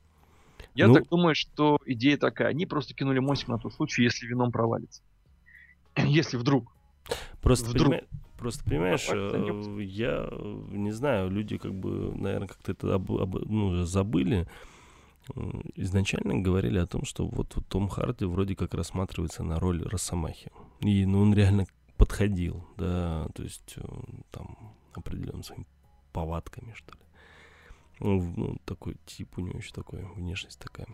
Я ну... так думаю, что идея такая. Они просто кинули мостик на тот случай, если вином провалится. если вдруг. Просто, вдруг. Понимаешь, просто понимаешь, э, я не знаю, люди как бы, наверное, как-то это об, об, ну, забыли изначально говорили о том, что вот, вот Том Харди вроде как рассматривается на роль Росомахи. И ну, он реально подходил, да, то есть э, там определенными своими повадками, что ли. Ну, ну, такой тип у него еще такой, внешность такая.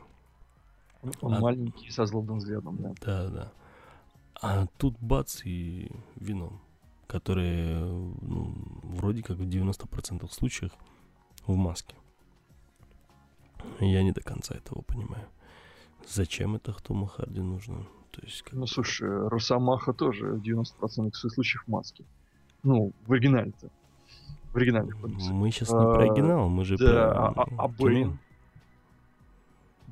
Он а, маленький, со злобным взглядом, да. Да, да. А тут бац и вино, которое ну, вроде как в 90% случаях в маске. Я не до конца этого понимаю. Зачем это Тому Харди нужно? То есть, как... Ну, слушай, Росомаха тоже в 90% случаев в маске. Ну, в оригинале-то. В оригинале. Мы сейчас не про а, оригинал, мы же да, про а, а, а Бэйн?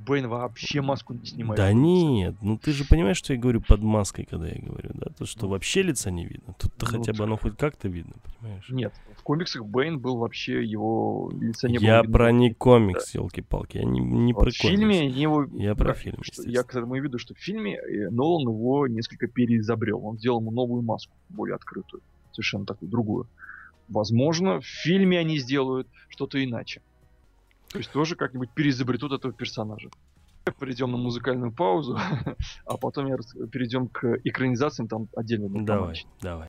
Бэйн вообще маску не снимает. Да нет, ну ты же понимаешь, что я говорю под маской, когда я говорю, да? То, что вообще лица не видно. Тут-то ну, хотя бы оно хоть как-то видно, понимаешь? Нет, В комиксах Бэйн был вообще его лица не было. Я видно. про не комикс, елки-палки. Я не, не Вот про в фильме комикс. его... Я про фильм, что-. Я к этому и веду, что в фильме э, Нолан его несколько переизобрел. Он сделал ему новую маску, более открытую. Совершенно такую, другую. Возможно, в фильме они сделают что-то иначе. То есть тоже как-нибудь переизобретут этого персонажа. Перейдем на музыкальную паузу, а потом я перейдем к экранизациям, там отдельно. будет Давай, давай.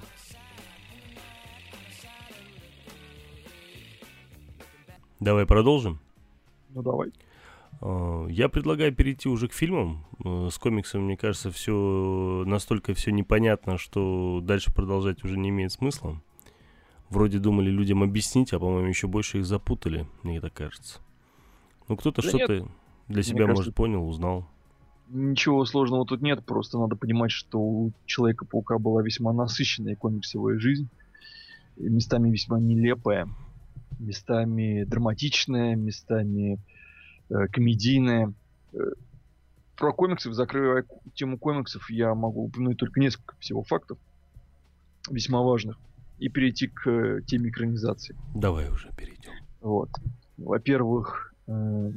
Давай продолжим. Ну давай. А, Я предлагаю перейти уже к фильмам. Э, С комиксами, мне кажется, все настолько все непонятно, что дальше продолжать уже не имеет смысла. Вроде думали людям объяснить, а по-моему еще больше их запутали, мне так кажется. Ну кто-то Да что-то для себя, кажется- может, понял, узнал. Ничего сложного тут нет, просто надо понимать, что у Человека-паука была весьма насыщенная комиксовая жизнь, местами весьма нелепая, местами драматичная, местами э, комедийная. Э, про комиксы, закрывая тему комиксов, я могу упомянуть только несколько всего фактов, весьма важных. и перейти к э, теме экранизации. Давай уже перейдем. Вот. Во-первых, э,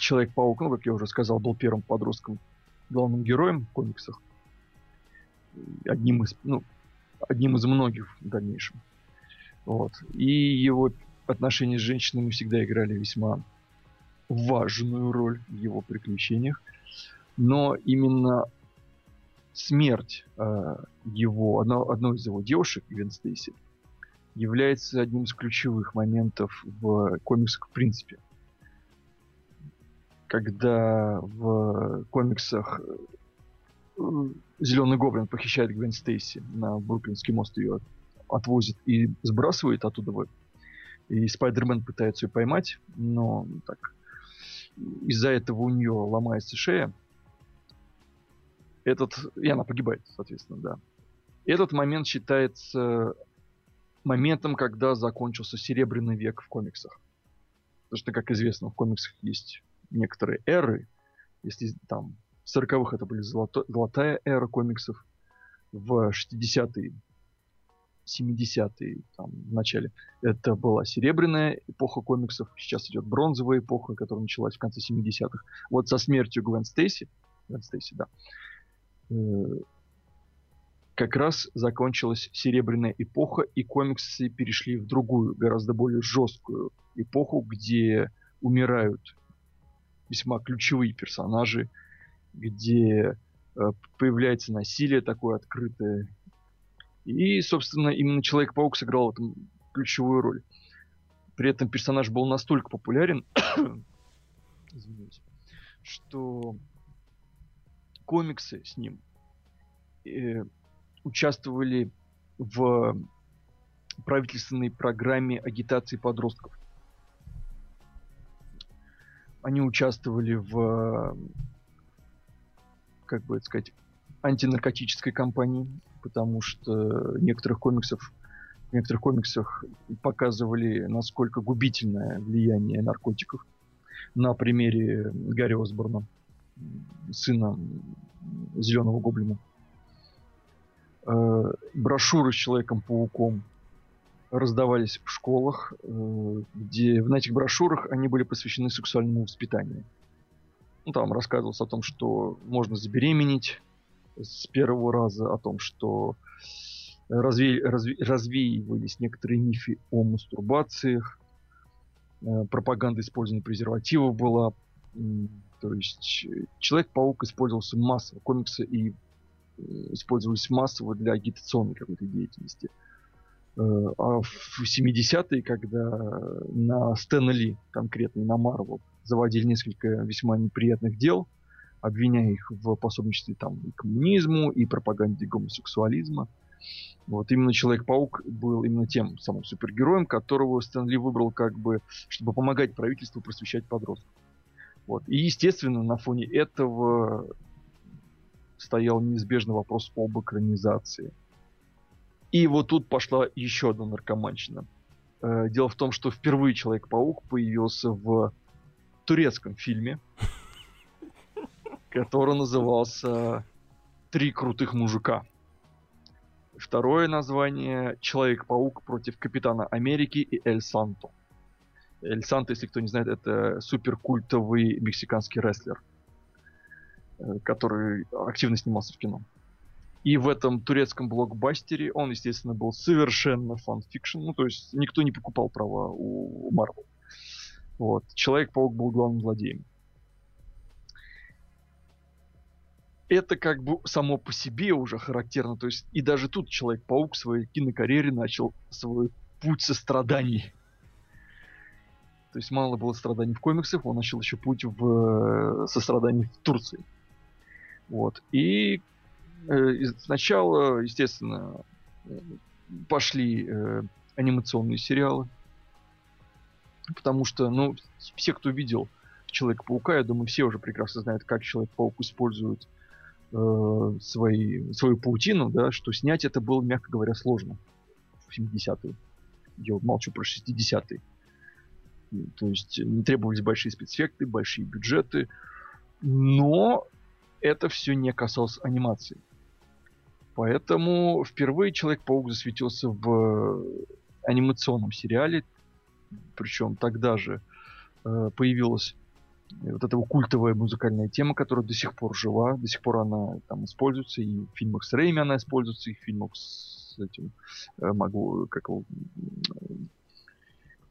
Человек-паук, ну, как я уже сказал, был первым подростком, главным героем в комиксах. Одним из, ну, одним из многих в дальнейшем. Вот. И его отношения с женщинами всегда играли весьма важную роль в его приключениях. Но именно смерть э, его, одно, одной из его девушек, Гвен Стейси, является одним из ключевых моментов в комиксах в принципе. Когда в комиксах э, Зеленый Гоблин похищает Гвен Стейси на Бруклинский мост ее отвозит и сбрасывает оттуда. И Спайдермен пытается ее поймать, но так из-за этого у нее ломается шея. Этот, и она погибает, соответственно, да. Этот момент считается моментом, когда закончился Серебряный век в комиксах. Потому что, как известно, в комиксах есть некоторые эры. Если там в 40-х это были золото, золотая эра комиксов, в 60-е 70-е, там, в начале, это была серебряная эпоха комиксов, сейчас идет бронзовая эпоха, которая началась в конце 70-х. Вот со смертью Гвен Стейси, Гвен Стейси, да, э, как раз закончилась серебряная эпоха, и комиксы перешли в другую, гораздо более жесткую эпоху, где умирают весьма ключевые персонажи, где э, появляется насилие такое открытое, и, собственно, именно Человек-паук сыграл в этом ключевую роль. При этом персонаж был настолько популярен, извините, что комиксы с ним э, участвовали в правительственной программе агитации подростков. Они участвовали в, как бы это сказать, антинаркотической кампании потому что в некоторых комиксов в некоторых комиксах показывали, насколько губительное влияние наркотиков. На примере Гарри Осборна, сына Зеленого Гоблина. Э, брошюры с Человеком-пауком раздавались в школах, э, где на этих брошюрах они были посвящены сексуальному воспитанию. Ну, там рассказывалось о том, что можно забеременеть, с первого раза о том, что разве, разве, развеивались некоторые мифы о мастурбациях, э, пропаганда использования презервативов была. То есть э, Человек-паук использовался массово, комиксы и э, использовались массово для агитационной какой-то деятельности. А в 70-е, когда на Стэна Ли, конкретно на Марвел, заводили несколько весьма неприятных дел – обвиняя их в пособничестве там и коммунизму, и пропаганде гомосексуализма. Вот именно Человек-паук был именно тем самым супергероем, которого Стэнли выбрал как бы, чтобы помогать правительству просвещать подростков. Вот. И, естественно, на фоне этого стоял неизбежный вопрос об экранизации. И вот тут пошла еще одна наркоманщина. Э, дело в том, что впервые Человек-паук появился в турецком фильме, который назывался «Три крутых мужика». Второе название «Человек-паук против Капитана Америки и Эль Санто». Эль Санто, если кто не знает, это суперкультовый мексиканский рестлер, э, который активно снимался в кино. И в этом турецком блокбастере он, естественно, был совершенно fan fiction. Ну, то есть никто не покупал права у Марвел. Вот. Человек-паук был главным злодеем. Это как бы само по себе уже характерно. То есть и даже тут Человек-паук в своей кинокарьере начал свой путь со страданий. То есть мало было страданий в комиксах, он начал еще путь в э, сострадании в Турции. Вот. И э, сначала, естественно, пошли э, анимационные сериалы. Потому что, ну, все, кто видел Человека-паука, я думаю, все уже прекрасно знают, как Человек-паук использует э, свои, свою паутину, да, что снять это было, мягко говоря, сложно в 70-е. Я молчу про 60-е. То есть не требовались большие спецэффекты, большие бюджеты, но это все не касалось анимации. Поэтому впервые Человек-паук засветился в анимационном сериале, причем тогда же э, появилась вот эта культовая музыкальная тема, которая до сих пор жива, до сих пор она там используется, и в фильмах с Рэйми она используется, и в фильмах с этим, э, могу, как его,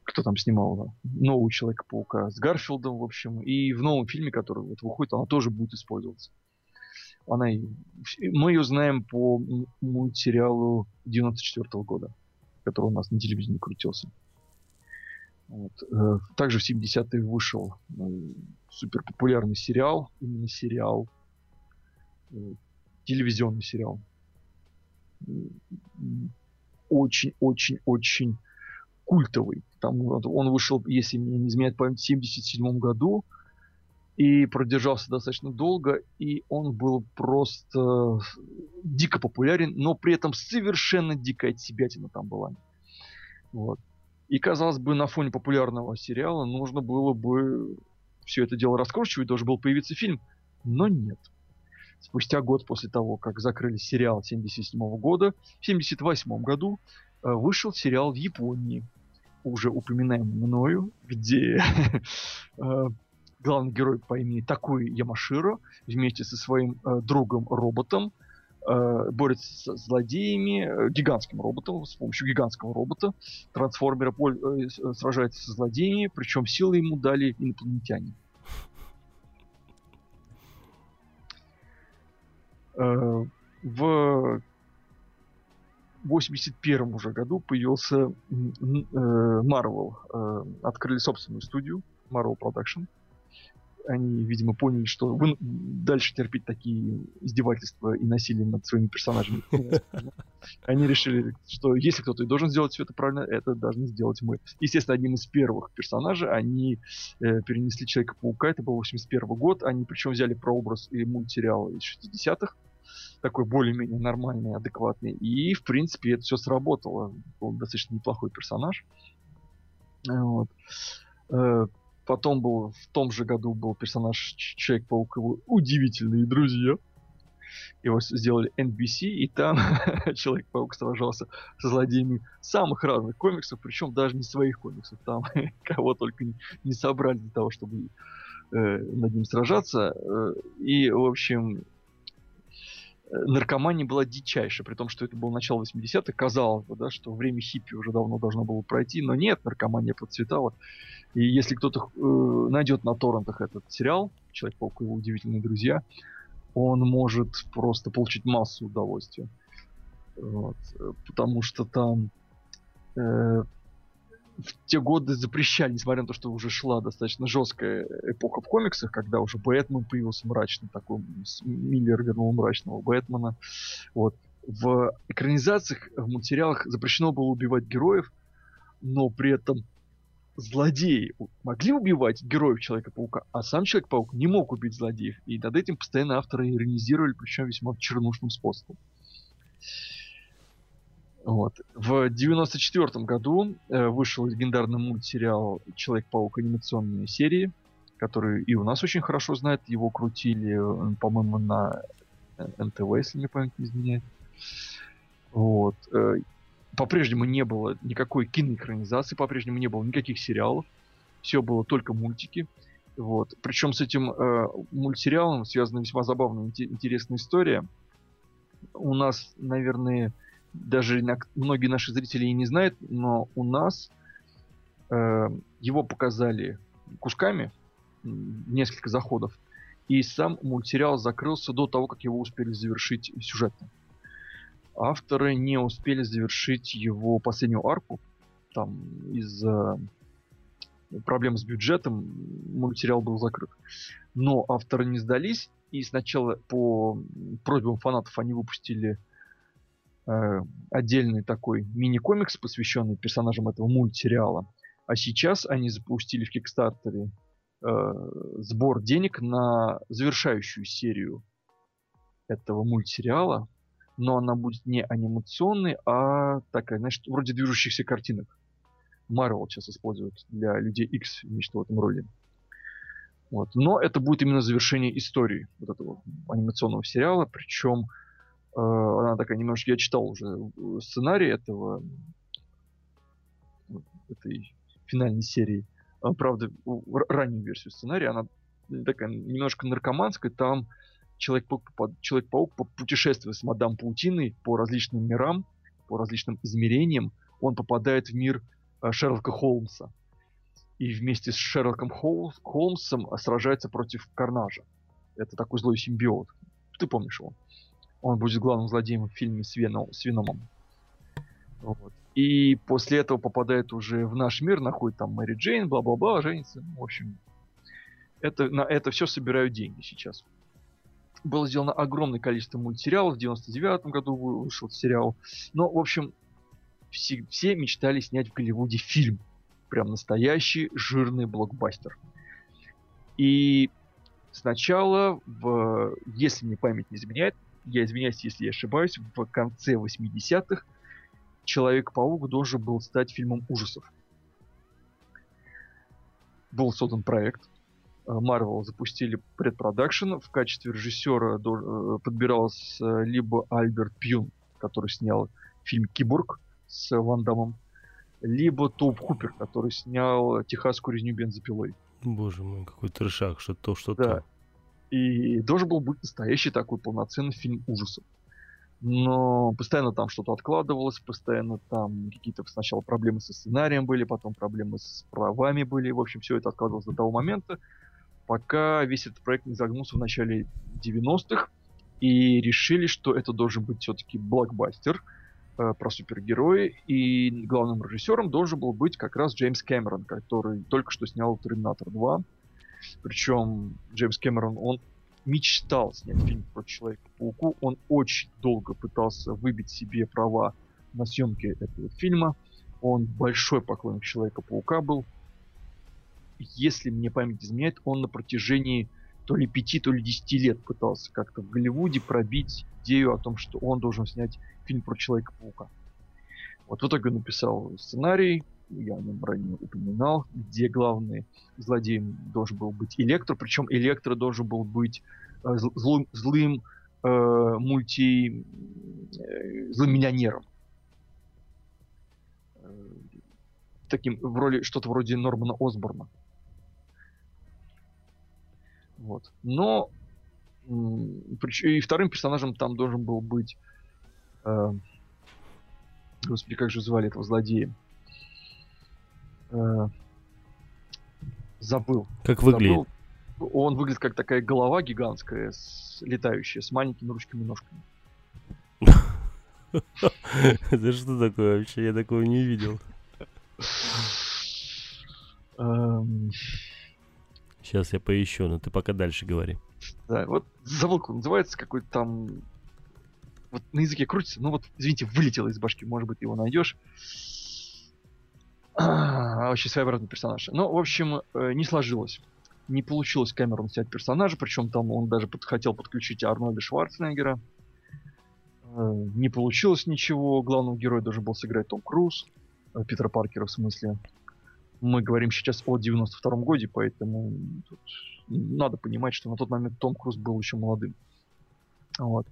кто там снимал нового Человека-паука с Гарфилдом, в общем, и в новом фильме, который вот выходит, она тоже будет использоваться. Она, мы ее знаем по мультсериалу 94 -го года, который у нас на телевидении крутился. Вот. Э, также в 70-е вышел э, супер популярный сериал, именно сериал, э, телевизионный сериал. Очень-очень-очень культовый. Там он вышел, если мне не изменяет память, в 77 году и продержался достаточно долго, и он был просто дико популярен, но при этом совершенно дикая себятина там была. Вот. И, казалось бы, на фоне популярного сериала нужно было бы все это дело раскручивать, должен был появиться фильм. Но нет. Спустя год после того, как закрыли сериал 77 года, в 78 году э, вышел сериал в Японии, уже упоминаемый мною, где э, главный герой по имени Такуи Ямаширо вместе со своим э, другом-роботом борется с злодеями, э, гигантским роботом, с помощью гигантского робота. Трансформера э, э, сражается со злодеями, причем силы ему дали инопланетяне. Э, в 81 уже году появился э, Marvel. Э, открыли собственную студию Marvel Production они, видимо, поняли, что вы дальше терпеть такие издевательства и насилие над своими персонажами. Они решили, что если кто-то и должен сделать все это правильно, это должны сделать мы. Естественно, одним из первых персонажей они э, перенесли Человека-паука, это был 81 год, они причем взяли прообраз и мультсериала из 60-х, такой более-менее нормальный, адекватный. И, в принципе, это все сработало. Был достаточно неплохой персонаж. Вот. Потом был в том же году был персонаж Человек-паук, его удивительные друзья. Его сделали NBC, и там Человек-паук сражался со злодеями самых разных комиксов, причем даже не своих комиксов. Там кого только не, не собрали для того, чтобы э, над ним сражаться. Э, и, в общем, наркомания была дичайшая, при том, что это было начало 80-х, казалось бы, да, что время хиппи уже давно должно было пройти, но нет, наркомания процветала. И если кто-то э, найдет на торрентах этот сериал, Человек-паук и его удивительные друзья, он может просто получить массу удовольствия. Вот, потому что там э, в те годы запрещали, несмотря на то, что уже шла достаточно жесткая эпоха в комиксах, когда уже Бэтмен появился мрачный, такой Миллер вернул мрачного Бэтмена. Вот. В экранизациях, в мультсериалах запрещено было убивать героев, но при этом злодеи могли убивать героев Человека-паука, а сам Человек-паук не мог убить злодеев. И над этим постоянно авторы иронизировали, причем весьма чернушным способом. Вот. В 94 году э, вышел легендарный мультсериал Человек-паук анимационные серии, который и у нас очень хорошо знает. Его крутили, э, по-моему, на э, НТВ, если мне память не изменяет. Вот. По-прежнему не было никакой киноэкранизации, по-прежнему не было никаких сериалов. Все было только мультики. Вот. Причем с этим э, мультсериалом связана весьма забавная, интересная история. У нас, наверное, даже многие наши зрители и не знают, но у нас э, его показали кусками, несколько заходов, и сам мультсериал закрылся до того, как его успели завершить сюжетно. Авторы не успели завершить его последнюю арку, там из-за проблем с бюджетом мультсериал был закрыт. Но авторы не сдались, и сначала по просьбам фанатов они выпустили отдельный такой мини-комикс, посвященный персонажам этого мультсериала. А сейчас они запустили в Кикстартере э, сбор денег на завершающую серию этого мультсериала, но она будет не анимационной, а такая, значит, вроде движущихся картинок. Marvel сейчас используют для людей X, нечто в этом роде. Вот. Но это будет именно завершение истории вот этого анимационного сериала, причем Э, она такая немножко... Я читал уже сценарий этого этой финальной серии. А, правда, раннюю версию сценария, она такая немножко наркоманская. Там Человек-паук, Человек-паук путешествуя с мадам Паутиной по различным мирам, по различным измерениям, он попадает в мир э, Шерлока Холмса. И вместе с Шерлоком Холмсом сражается против Карнажа. Это такой злой симбиот. Ты помнишь его? Он будет главным злодеем в фильме с, Веном, с Веномом. Вот. И после этого попадает уже в наш мир, находит там Мэри Джейн, бла-бла-бла, женится. В общем, это, на это все собирают деньги сейчас. Было сделано огромное количество мультсериалов. В 99 году вышел сериал. Но, в общем, все, все мечтали снять в Голливуде фильм. Прям настоящий жирный блокбастер. И сначала, в, если мне память не изменяет, я извиняюсь, если я ошибаюсь, в конце 80-х Человек-паук должен был стать фильмом ужасов. Был создан проект. Marvel запустили предпродакшн. В качестве режиссера э, подбирался либо Альберт Пьюн, который снял фильм «Киборг» с Ван Дамом, либо Топ Хупер, который снял «Техасскую резню бензопилой». Боже мой, какой трешак, что то, что да. то. И должен был быть настоящий такой полноценный фильм ужасов. Но постоянно там что-то откладывалось, постоянно там какие-то сначала проблемы со сценарием были, потом проблемы с правами были. В общем, все это откладывалось до того момента, пока весь этот проект не загнулся в начале 90-х и решили, что это должен быть все-таки блокбастер э, про супергерои, и главным режиссером должен был быть как раз Джеймс Кэмерон, который только что снял «Терминатор 2», причем Джеймс Кэмерон, он мечтал снять фильм про Человека-пауку. Он очень долго пытался выбить себе права на съемки этого фильма. Он большой поклонник Человека-паука был. Если мне память изменяет, он на протяжении то ли пяти, то ли десяти лет пытался как-то в Голливуде пробить идею о том, что он должен снять фильм про Человека-паука. Вот в итоге он написал сценарий, я о нем ранее упоминал, где главный злодеем должен был быть Электро, причем Электро должен был быть э, злым, злым э, мульти... Э, злым миллионером. Э, таким в роли что-то вроде Нормана Осборна. Вот. Но и вторым персонажем там должен был быть э, господи, как же звали этого злодея? Э, забыл. Как выглядит? Забыл. Он выглядит как такая голова гигантская, с, летающая, с маленькими ручками-ножками. Это что такое вообще? Я такого не видел. Сейчас эм. я поищу, но ты пока дальше говори. Да, вот забыл, называется, какой-то там... Вот на языке крутится, ну вот, извините, вылетело из башки, может быть, его найдешь. Очень своеобразный персонаж. Ну, в общем, э, не сложилось. Не получилось Кэмерон снять персонажа, причем там он даже под, хотел подключить Арнольда Шварценеггера. Э, не получилось ничего. Главного героя должен был сыграть Том Круз. Э, Питера Паркера, в смысле. Мы говорим сейчас о 92-м годе, поэтому тут надо понимать, что на тот момент Том Круз был еще молодым. Вот.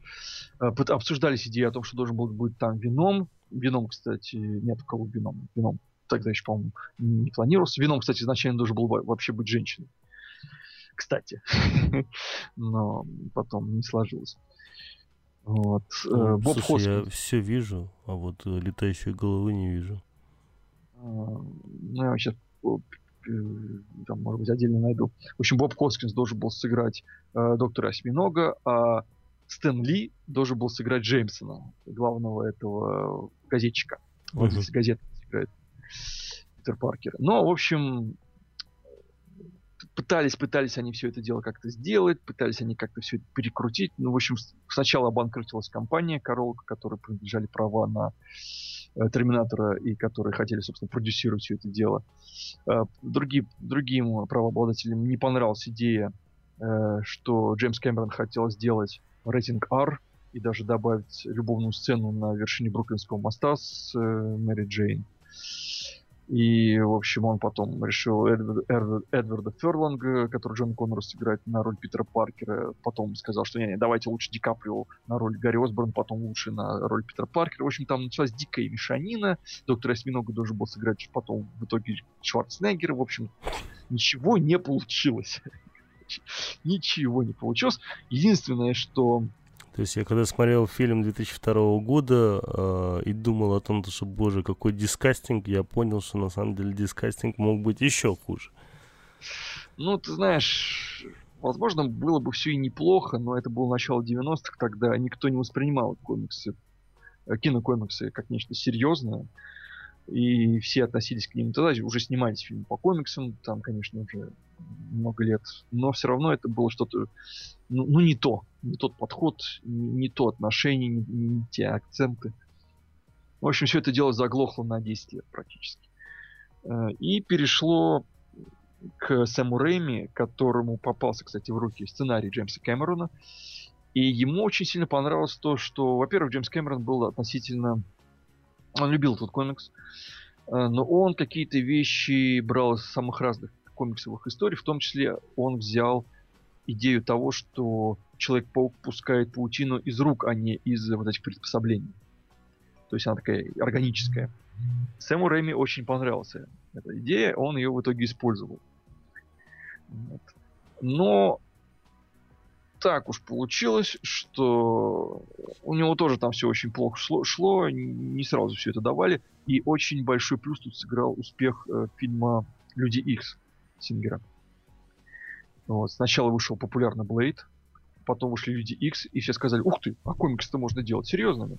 Обсуждались идеи о том, что должен был быть там Вином. Вином, кстати, нет, у кого Вином? Вином тогда еще, по-моему, не планировался. Вином, кстати, изначально должен был вообще быть женщиной. Кстати. Но потом не сложилось. Вот. Э, ну, Боб слушай, Хоскинс. я все вижу, а вот э, летающей головы не вижу. А, ну, я сейчас там, может быть, отдельно найду. В общем, Боб Хоскинс должен был сыграть э, доктора Осьминога, а Стэн Ли должен был сыграть Джеймсона, главного этого газетчика. Вот здесь газета Питер Паркер. Но, в общем, пытались, пытались они все это дело как-то сделать, пытались они как-то все это перекрутить. Ну, в общем, сначала обанкротилась компания Королка, которой принадлежали права на э, Терминатора и которые хотели, собственно, продюсировать все это дело. Э, другие, другим правообладателям не понравилась идея, э, что Джеймс Кэмерон хотел сделать рейтинг R и даже добавить любовную сцену на вершине Бруклинского моста с Мэри Джейн. И, в общем, он потом решил Эдвард, Эдвард, Эдварда Ферланга, который Джон Коннор сыграет на роль Питера Паркера. Потом сказал, что не, не, давайте лучше Ди Каприо на роль Гарри Осборн, потом лучше на роль Питера Паркера. В общем, там началась дикая мешанина. Доктор Осьминога должен был сыграть потом в итоге Шварценеггер. В общем, ничего не получилось. Ничего не получилось. Единственное, что то есть я когда смотрел фильм 2002 года э, и думал о том, что, боже, какой дискастинг, я понял, что на самом деле дискастинг мог быть еще хуже. Ну, ты знаешь, возможно, было бы все и неплохо, но это было начало 90-х, тогда никто не воспринимал комиксы, э, кинокомиксы как нечто серьезное и все относились к ним. Тогда уже снимались фильмы по комиксам, там, конечно, уже много лет, но все равно это было что-то, ну, ну не то, не тот подход, не, не то отношение, не, не те акценты. В общем, все это дело заглохло на 10 лет практически. Э, и перешло к Сэму Рэйми, которому попался, кстати, в руки сценарий Джеймса Кэмерона. И ему очень сильно понравилось то, что, во-первых, Джеймс Кэмерон был относительно он любил этот комикс, э, но он какие-то вещи брал из самых разных комиксовых историй, в том числе он взял идею того, что Человек-паук пускает паутину из рук, а не из вот этих приспособлений. То есть она такая органическая. Сэму Рэми очень понравилась эта идея, он ее в итоге использовал. Вот. Но так уж получилось, что у него тоже там все очень плохо шло, шло не сразу все это давали. И очень большой плюс тут сыграл успех э, фильма «Люди Икс» Сингера. Вот. Сначала вышел популярный Блейд, потом вышли Люди Икс, и все сказали, ух ты, а комикс-то можно делать серьезно.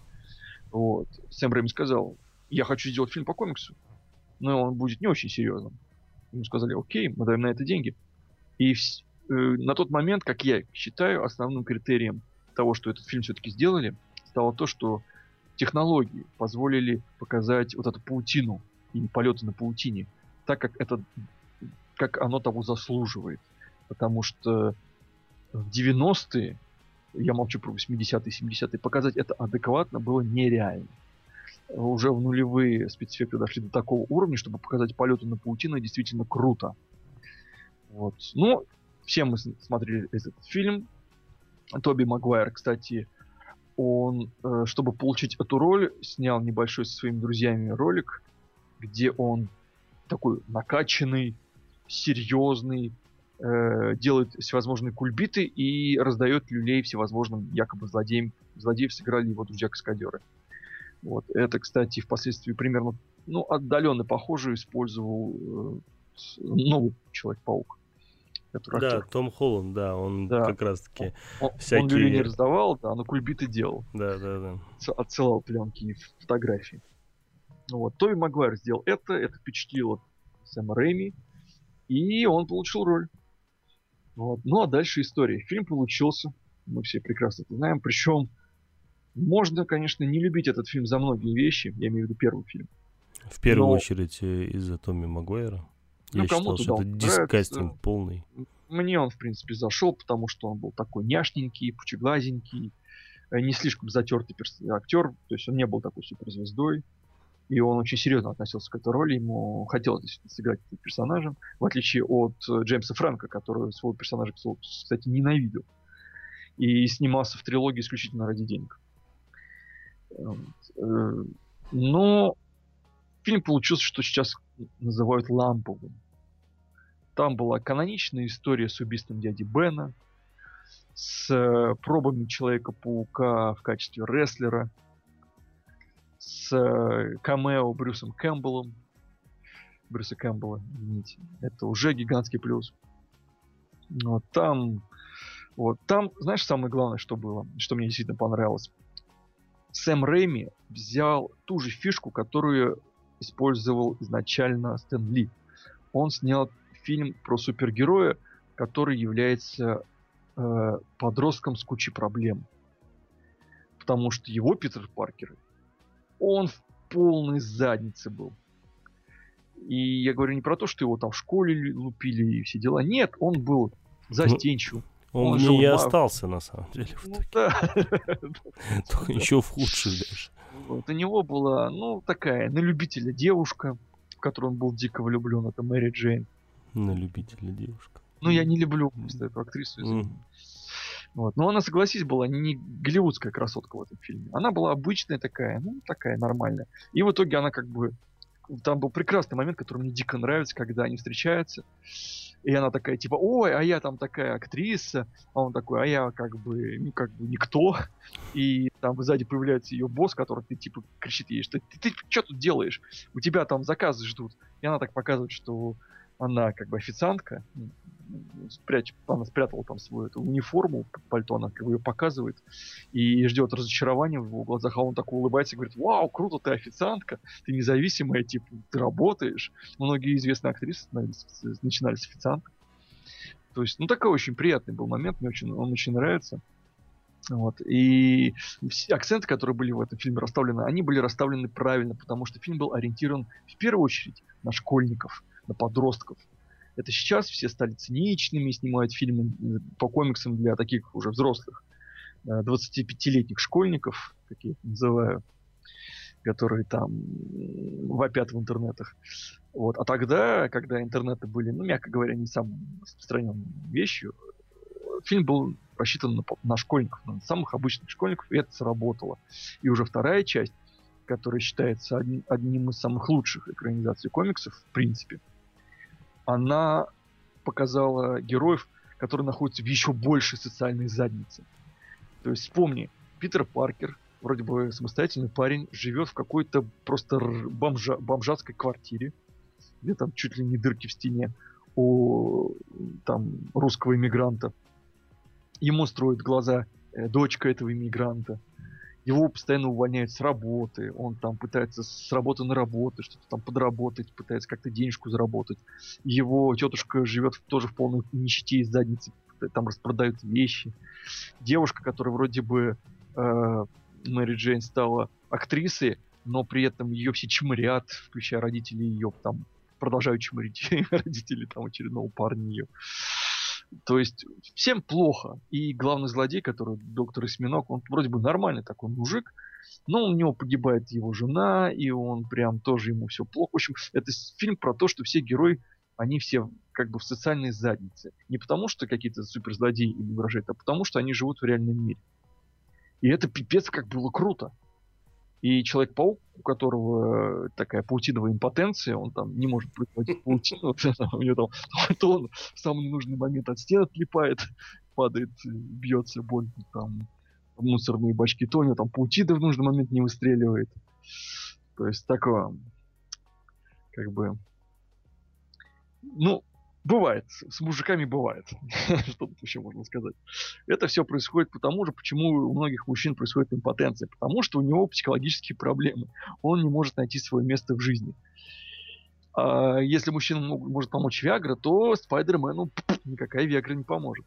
Вот. Сэм Рэйми сказал, я хочу сделать фильм по комиксу, но он будет не очень серьезным. Ему сказали, окей, мы даем на это деньги. И на тот момент, как я считаю, основным критерием того, что этот фильм все-таки сделали, стало то, что технологии позволили показать вот эту паутину и полеты на паутине, так как это как оно того заслуживает. Потому что в 90-е, я молчу про 80-е, 70-е, показать это адекватно было нереально. Уже в нулевые спецэффекты дошли до такого уровня, чтобы показать полеты на паутину действительно круто. Вот. Ну, все мы смотрели этот фильм. Тоби Магуайр, кстати, он, э, чтобы получить эту роль, снял небольшой со своими друзьями ролик, где он такой накачанный, серьезный, э, делает всевозможные кульбиты и раздает люлей всевозможным якобы злодеям. Злодеев сыграли его друзья-каскадеры. Вот. Это, кстати, впоследствии примерно ну, отдаленно похоже использовал э, новый Человек-паук который да, актер. Том Холланд, да, он да. как раз-таки он, всякие... Он люли не раздавал, да, но кульбиты делал. Да, да, да. Отсылал пленки и фотографии. Ну вот, Тоби Магуайр сделал это, это впечатлило Сэма Рэйми, и он получил роль. Вот. Ну а дальше история. Фильм получился, мы все прекрасно это знаем, причем можно, конечно, не любить этот фильм за многие вещи, я имею в виду первый фильм. В первую но... очередь э, из-за Томми Магуайра. Я ну, считал, что это дискастинг полный. Мне он, в принципе, зашел, потому что он был такой няшненький, пучеглазенький, э, не слишком затертый актер, то есть он не был такой суперзвездой. И он очень серьезно относился к этой роли, ему хотелось сыграть этим персонажем, в отличие от э, Джеймса Фрэнка, который своего персонажа, кстати, ненавидел. И снимался в трилогии исключительно ради денег. Э, но фильм получился, что сейчас называют ламповым. Там была каноничная история с убийством дяди Бена, с э, пробами Человека-паука в качестве рестлера, с э, камео Брюсом Кэмпбеллом. Брюса Кэмпбелла, извините. Это уже гигантский плюс. Но там, вот, там, знаешь, самое главное, что было, что мне действительно понравилось? Сэм Рэйми взял ту же фишку, которую использовал изначально Стэн Ли. Он снял фильм про супергероя, который является э, подростком с кучей проблем. Потому что его Питер Паркер, он в полной заднице был. И я говорю не про то, что его там в школе лупили и все дела. Нет, он был застенчив. Он, он жил и остался, на самом деле. В ну, да. Еще в худших даже. Вот, у него была, ну, такая, на любителя девушка, в которую он был дико влюблен, это Мэри Джейн. На любителя девушка. Ну, я не люблю просто эту актрису. Вот. Но она, согласись, была не голливудская красотка в этом фильме. Она была обычная такая, ну, такая нормальная. И в итоге она как бы... Там был прекрасный момент, который мне дико нравится, когда они встречаются. И она такая, типа, ой, а я там такая актриса. А он такой, а я как бы, ну, как бы никто. И там сзади появляется ее босс, который ты, типа, кричит ей, что ты, ты что тут делаешь? У тебя там заказы ждут. И она так показывает, что она как бы официантка, спрячь, она спрятала там свою эту униформу, пальто, она как бы ее показывает, и ждет разочарования в его глазах, а он такой улыбается и говорит, вау, круто, ты официантка, ты независимая, типа, ты работаешь. Многие известные актрисы начинали с официанток. То есть, ну, такой очень приятный был момент, мне очень, он очень нравится. Вот. И все акценты, которые были в этом фильме расставлены, они были расставлены правильно, потому что фильм был ориентирован в первую очередь на школьников, на подростков. Это сейчас все стали циничными, снимают фильмы э, по комиксам для таких уже взрослых, э, 25-летних школьников, как я их называю, которые там м, вопят в интернетах. Вот. А тогда, когда интернеты были, ну, мягко говоря, не самой распространенной вещью, э, фильм был рассчитан на, на школьников, на самых обычных школьников, и это сработало. И уже вторая часть, которая считается одни- одним из самых лучших экранизаций комиксов, в принципе, она показала героев, которые находятся в еще большей социальной заднице. То есть вспомни, Питер Паркер, вроде бы самостоятельный парень, живет в какой-то просто бомжа, бомжатской квартире, где там чуть ли не дырки в стене у там русского иммигранта. Ему строит глаза э, дочка этого иммигранта. Его постоянно увольняют с работы. Он там пытается с работы на работу, что-то там подработать, пытается как-то денежку заработать. Его тетушка живет тоже в полной нищете из задницы. Там распродают вещи. Девушка, которая вроде бы э, Мэри Джейн стала актрисой, но при этом ее все чморят, включая родителей ее там продолжают чморить родители там очередного парня ее. То есть всем плохо. И главный злодей, который доктор Осьминог, он вроде бы нормальный такой мужик, но у него погибает его жена, и он прям тоже ему все плохо. В общем, это фильм про то, что все герои, они все как бы в социальной заднице. Не потому, что какие-то суперзлодеи им угрожают, а потому, что они живут в реальном мире. И это пипец как было круто. И Человек-паук, у которого э, такая паутиновая импотенция, он там не может производить паутину, у него там, то он в самый ненужный момент от стен отлипает, падает, э, бьется больно там мусорные бачки, то у него там паутина в нужный момент не выстреливает. То есть такое, как бы, ну, бывает, с мужиками бывает, что тут еще можно сказать. Это все происходит потому же, почему у многих мужчин происходит импотенция, потому что у него психологические проблемы, он не может найти свое место в жизни. А если мужчина может помочь Виагра, то Спайдермену никакая Виагра не поможет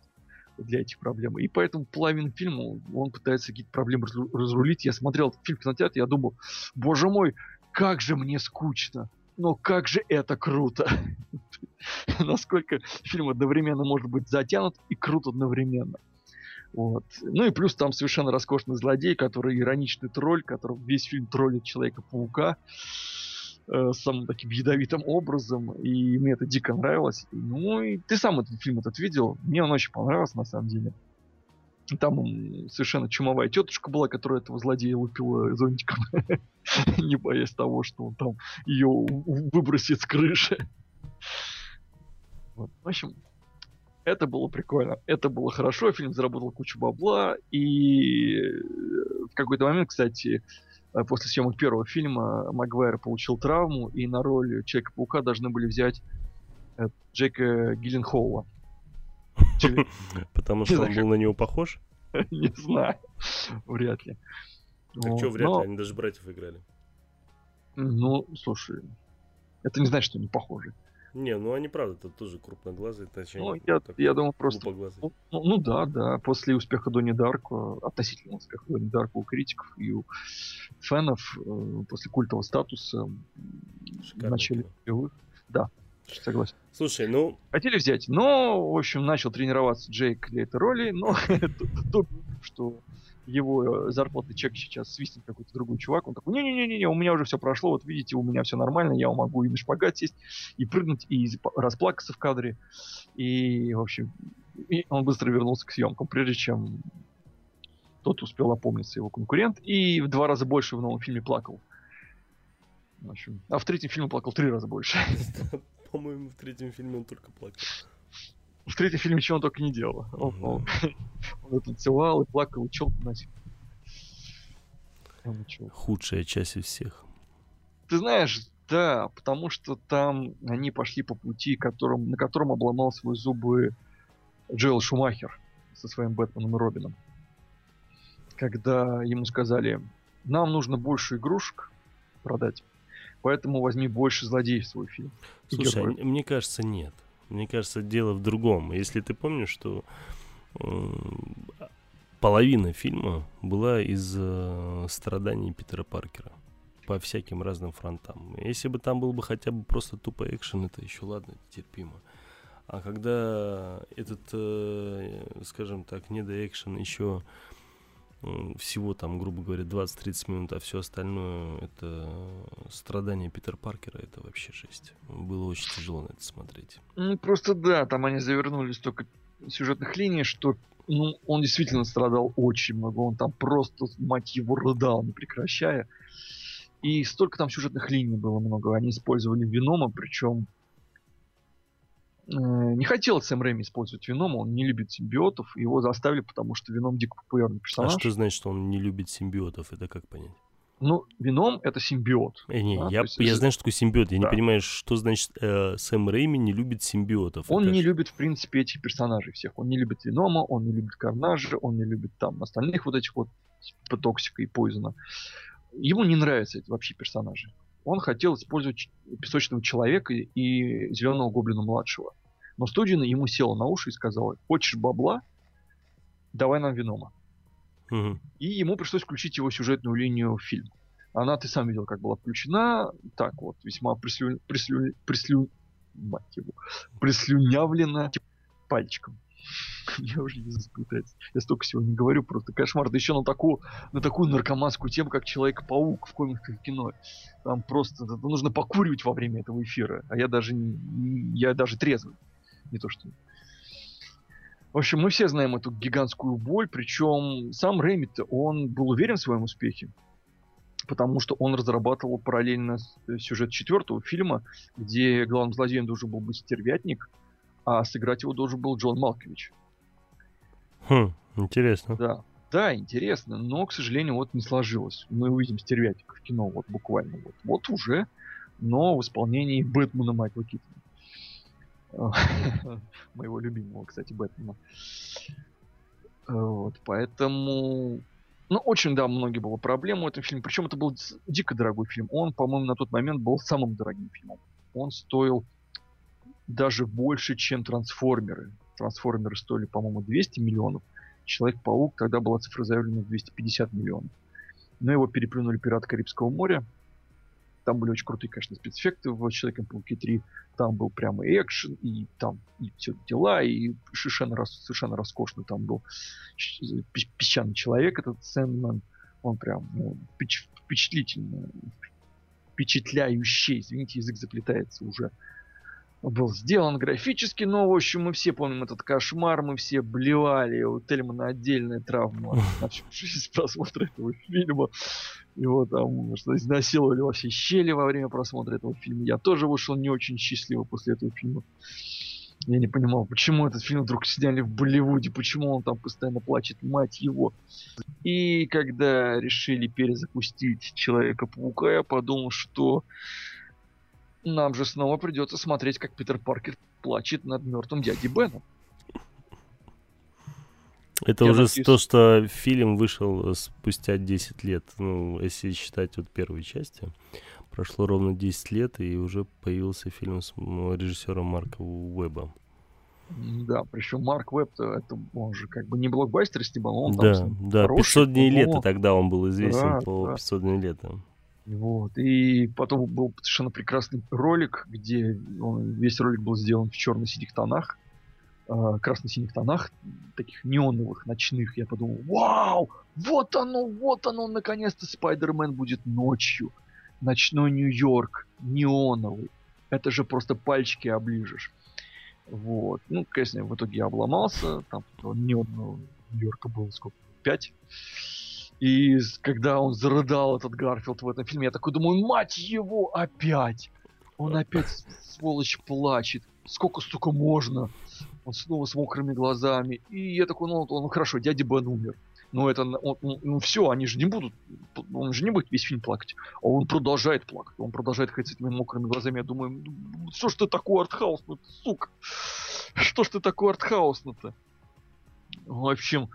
для этих проблем. И поэтому половину фильма он пытается какие-то проблемы разру- разрулить. Я смотрел этот фильм в кинотеатре, я думал, боже мой, как же мне скучно. Но как же это круто. Насколько фильм одновременно может быть затянут и крут одновременно. Вот. Ну и плюс там совершенно роскошный злодей, который ироничный тролль, который весь фильм троллит Человека-паука э, самым таким ядовитым образом, и мне это дико нравилось. Ну и ты сам этот фильм этот видел, мне он очень понравился на самом деле. Там совершенно чумовая тетушка была, которая этого злодея лупила зонтиком, не боясь того, что он там ее выбросит с крыши. Вот. В общем, это было прикольно. Это было хорошо, фильм заработал кучу бабла, и э, в какой-то момент, кстати, э, после съемок первого фильма Магуайр получил травму, и на роль Человека-паука должны были взять э, Джейка Гилленхоула. Или- Потому что он был на него похож? Не знаю. Вряд ли. Так что вряд ли, они даже братьев играли. Ну, слушай, это не значит, что они похожи. Не, ну они правда, тут тоже крупноглазые, точнее. Ну, я, я думаю, просто... Ну, ну- да, да. После успеха Донни Дарко, относительно успеха Донни Дарко у критиков и у фенов, э, после культового статуса м, в начале нулевых, да, согласен. Слушай, ну, Хотели взять, но, в общем, начал тренироваться Джейк для этой роли, но то, что его э, зарплатный чек сейчас свистнет какой-то другой чувак, он такой, не-не-не, у меня уже все прошло, вот видите, у меня все нормально, я могу и на шпагат сесть, и прыгнуть, и расплакаться в кадре, и, в общем, и он быстро вернулся к съемкам, прежде чем тот успел опомниться, его конкурент, и в два раза больше в новом фильме плакал. В общем, а в третьем фильме плакал три раза больше. По-моему, в третьем фильме он только плакал. В третьем фильме чего он только не делал. Он, он, он и танцевал, и плакал, и челку носил. Худшая часть из всех. Ты знаешь, да, потому что там они пошли по пути, которым, на котором обломал свои зубы Джоэл Шумахер со своим Бэтменом и Робином. Когда ему сказали, нам нужно больше игрушек продать, поэтому возьми больше злодеев в свой фильм. Слушай, а, мне кажется, нет. Мне кажется, дело в другом. Если ты помнишь, что э, половина фильма была из э, страданий Питера Паркера по всяким разным фронтам. Если бы там был бы хотя бы просто тупо экшен, это еще ладно, терпимо. А когда этот, э, скажем так, не до экшен еще всего там, грубо говоря, 20-30 минут, а все остальное это страдание Питера Паркера, это вообще жесть. Было очень тяжело на это смотреть. Ну, просто да, там они завернули столько сюжетных линий, что ну, он действительно страдал очень много. Он там просто, мать его, рыдал, не прекращая. И столько там сюжетных линий было много. Они использовали Венома, причем Э, не хотел Сэм Рэйми использовать Венома, он не любит симбиотов, его заставили, потому что Веном дико популярный персонаж. А что значит, что он не любит симбиотов? Это как понять? Ну, Веном это симбиот. Э, не, да? я, есть, я знаю, что такое симбиот. Я да. не понимаю, что значит э, Сэм Рэйми не любит симбиотов. Он это... не любит, в принципе, этих персонажей всех. Он не любит Венома, он не любит Карнажа, он не любит там остальных вот этих вот типа Токсика и Пойзена. Ему не нравятся эти вообще персонажи он хотел использовать песочного человека и зеленого гоблина младшего. Но студия ему села на уши и сказала, хочешь бабла, давай нам Венома. Угу. И ему пришлось включить его сюжетную линию в фильм. Она, ты сам видел, как была включена, так вот, весьма прислю... прислю... прислю... мать его, прислюнявлена пальчиком. Я уже не заплетается. Я столько всего не говорю, просто кошмар. Да еще на такую, на такую наркоманскую тему, как Человек-паук в комиксах и кино. Там просто нужно покуривать во время этого эфира. А я даже не, я даже трезвый. Не то что... В общем, мы все знаем эту гигантскую боль, причем сам Ремит, он был уверен в своем успехе, потому что он разрабатывал параллельно сюжет четвертого фильма, где главным злодеем должен был быть стервятник, а сыграть его должен был Джон Малкович. Хм, интересно. Да, да, интересно, но, к сожалению, вот не сложилось. Мы увидим стервятника в кино, вот буквально вот, вот уже, но в исполнении Бэтмена Майкла Китона. Моего любимого, кстати, Бэтмена. Вот, поэтому... Ну, очень, да, многие было проблем у этого фильма. Причем это был дико дорогой фильм. Он, по-моему, на тот момент был самым дорогим фильмом. Он стоил даже больше, чем трансформеры. Трансформеры стоили, по-моему, 200 миллионов. Человек-паук тогда была цифра заявлена в 250 миллионов. Но его переплюнули пираты Карибского моря. Там были очень крутые, конечно, спецэффекты в Человеке-пауке 3. Там был прямо экшен, и там и все дела, и совершенно, совершенно роскошный там был песчаный человек, этот Сэндман. Он прям ну, впечатлительный, впечатляющий, извините, язык заплетается уже был сделан графически, но, в общем, мы все помним этот кошмар, мы все блевали, у Тельмана отдельная травма на всю жизнь просмотра этого фильма. Его там что изнасиловали во все щели во время просмотра этого фильма. Я тоже вышел не очень счастливо после этого фильма. Я не понимал, почему этот фильм вдруг сняли в Болливуде, почему он там постоянно плачет, мать его. И когда решили перезапустить Человека-паука, я подумал, что нам же снова придется смотреть, как Питер Паркер плачет над мертвым дядей Беном. Это Я уже надеюсь... то, что фильм вышел спустя 10 лет. Ну, если считать вот первой части. Прошло ровно 10 лет, и уже появился фильм с режиссером Марка Уэба. Да, причем Марк Уэбб, это он же как бы не блокбастер снимал, он да, там Да, хороший, 500 дней лета тогда он был известен да, по да. 500 дней лета. Вот. И потом был совершенно прекрасный ролик, где он, весь ролик был сделан в черно-синих тонах. э, красно-синих тонах, таких неоновых, ночных. Я подумал, вау, вот оно, вот оно, наконец-то Спайдермен будет ночью. Ночной Нью-Йорк, неоновый. Это же просто пальчики оближешь. Вот. Ну, конечно, в итоге я обломался. Там неонового Нью-Йорка было сколько? Пять. И когда он зарыдал, этот Гарфилд в этом фильме, я такой думаю, мать его, опять! Он опять, сволочь, плачет. Сколько, столько можно? Он снова с мокрыми глазами. И я такой, ну, ну хорошо, дядя Бен умер. Но это, он, ну, ну все, они же не будут, он же не будет весь фильм плакать. А он продолжает плакать, он продолжает ходить с этими мокрыми глазами. Я думаю, «Ну, что ж ты такой артхаусный, сука? Что ж ты такой артхаусный-то? В общем,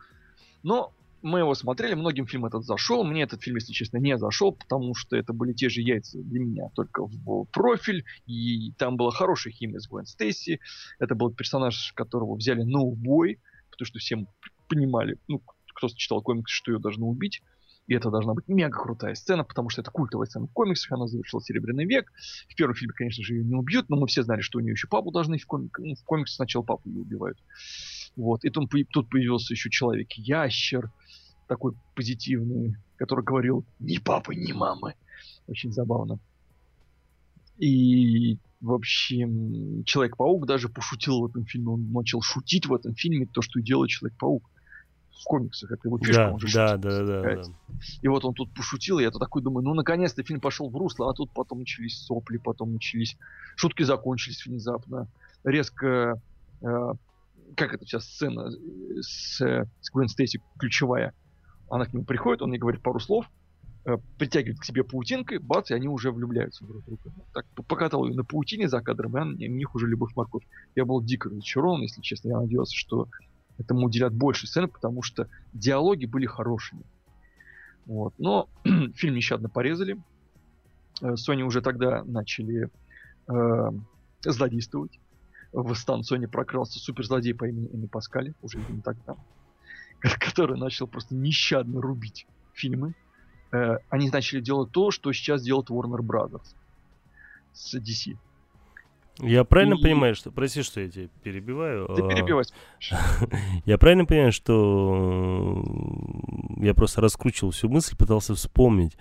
но мы его смотрели, многим фильм этот зашел. Мне этот фильм, если честно, не зашел, потому что это были те же яйца для меня, только в профиль. И там была хорошая химия с Гвен Стейси. Это был персонаж, которого взяли на убой, потому что всем понимали, ну, кто читал комиксы, что ее должны убить. И это должна быть мега крутая сцена, потому что это культовая сцена в комиксах, она завершила Серебряный век. В первом фильме, конечно же, ее не убьют, но мы все знали, что у нее еще папу должны в, комик... ну, в комиксах сначала папу ее убивают. Вот. И тут, тут появился еще человек-ящер, такой позитивный, который говорил ни папы, ни мамы. Очень забавно. И, в общем, Человек-паук даже пошутил в этом фильме. Он начал шутить в этом фильме то, что и делает Человек-паук в комиксах. Это его фишка, да, он же да, шутит, да, да, да. И вот он тут пошутил, и я то такой думаю, ну наконец-то фильм пошел в русло, а тут потом начались сопли, потом начались... Шутки закончились внезапно. Резко... Э, как это сейчас сцена с, с Гвен Стейси ключевая? Она к нему приходит, он ей говорит пару слов, э, притягивает к себе паутинкой, бац, и они уже влюбляются друг в друга. Так, покатал ее на паутине за кадром, и она, у них уже любовь морковь. Я был дико разочарован, если честно. Я надеялся, что этому уделят больше сцены, потому что диалоги были хорошими. Вот. Но фильм нещадно порезали. Э, Sony уже тогда начали э, злодействовать. В стан Sony прокрался суперзлодей по имени Эми Паскали, уже не тогда. который начал просто нещадно рубить фильмы. Э, они начали делать то, что сейчас делает Warner Brothers с DC. Я правильно и... понимаю, что... Прости, что я тебя перебиваю. Ты перебивай. я правильно понимаю, что я просто раскручивал всю мысль, пытался вспомнить.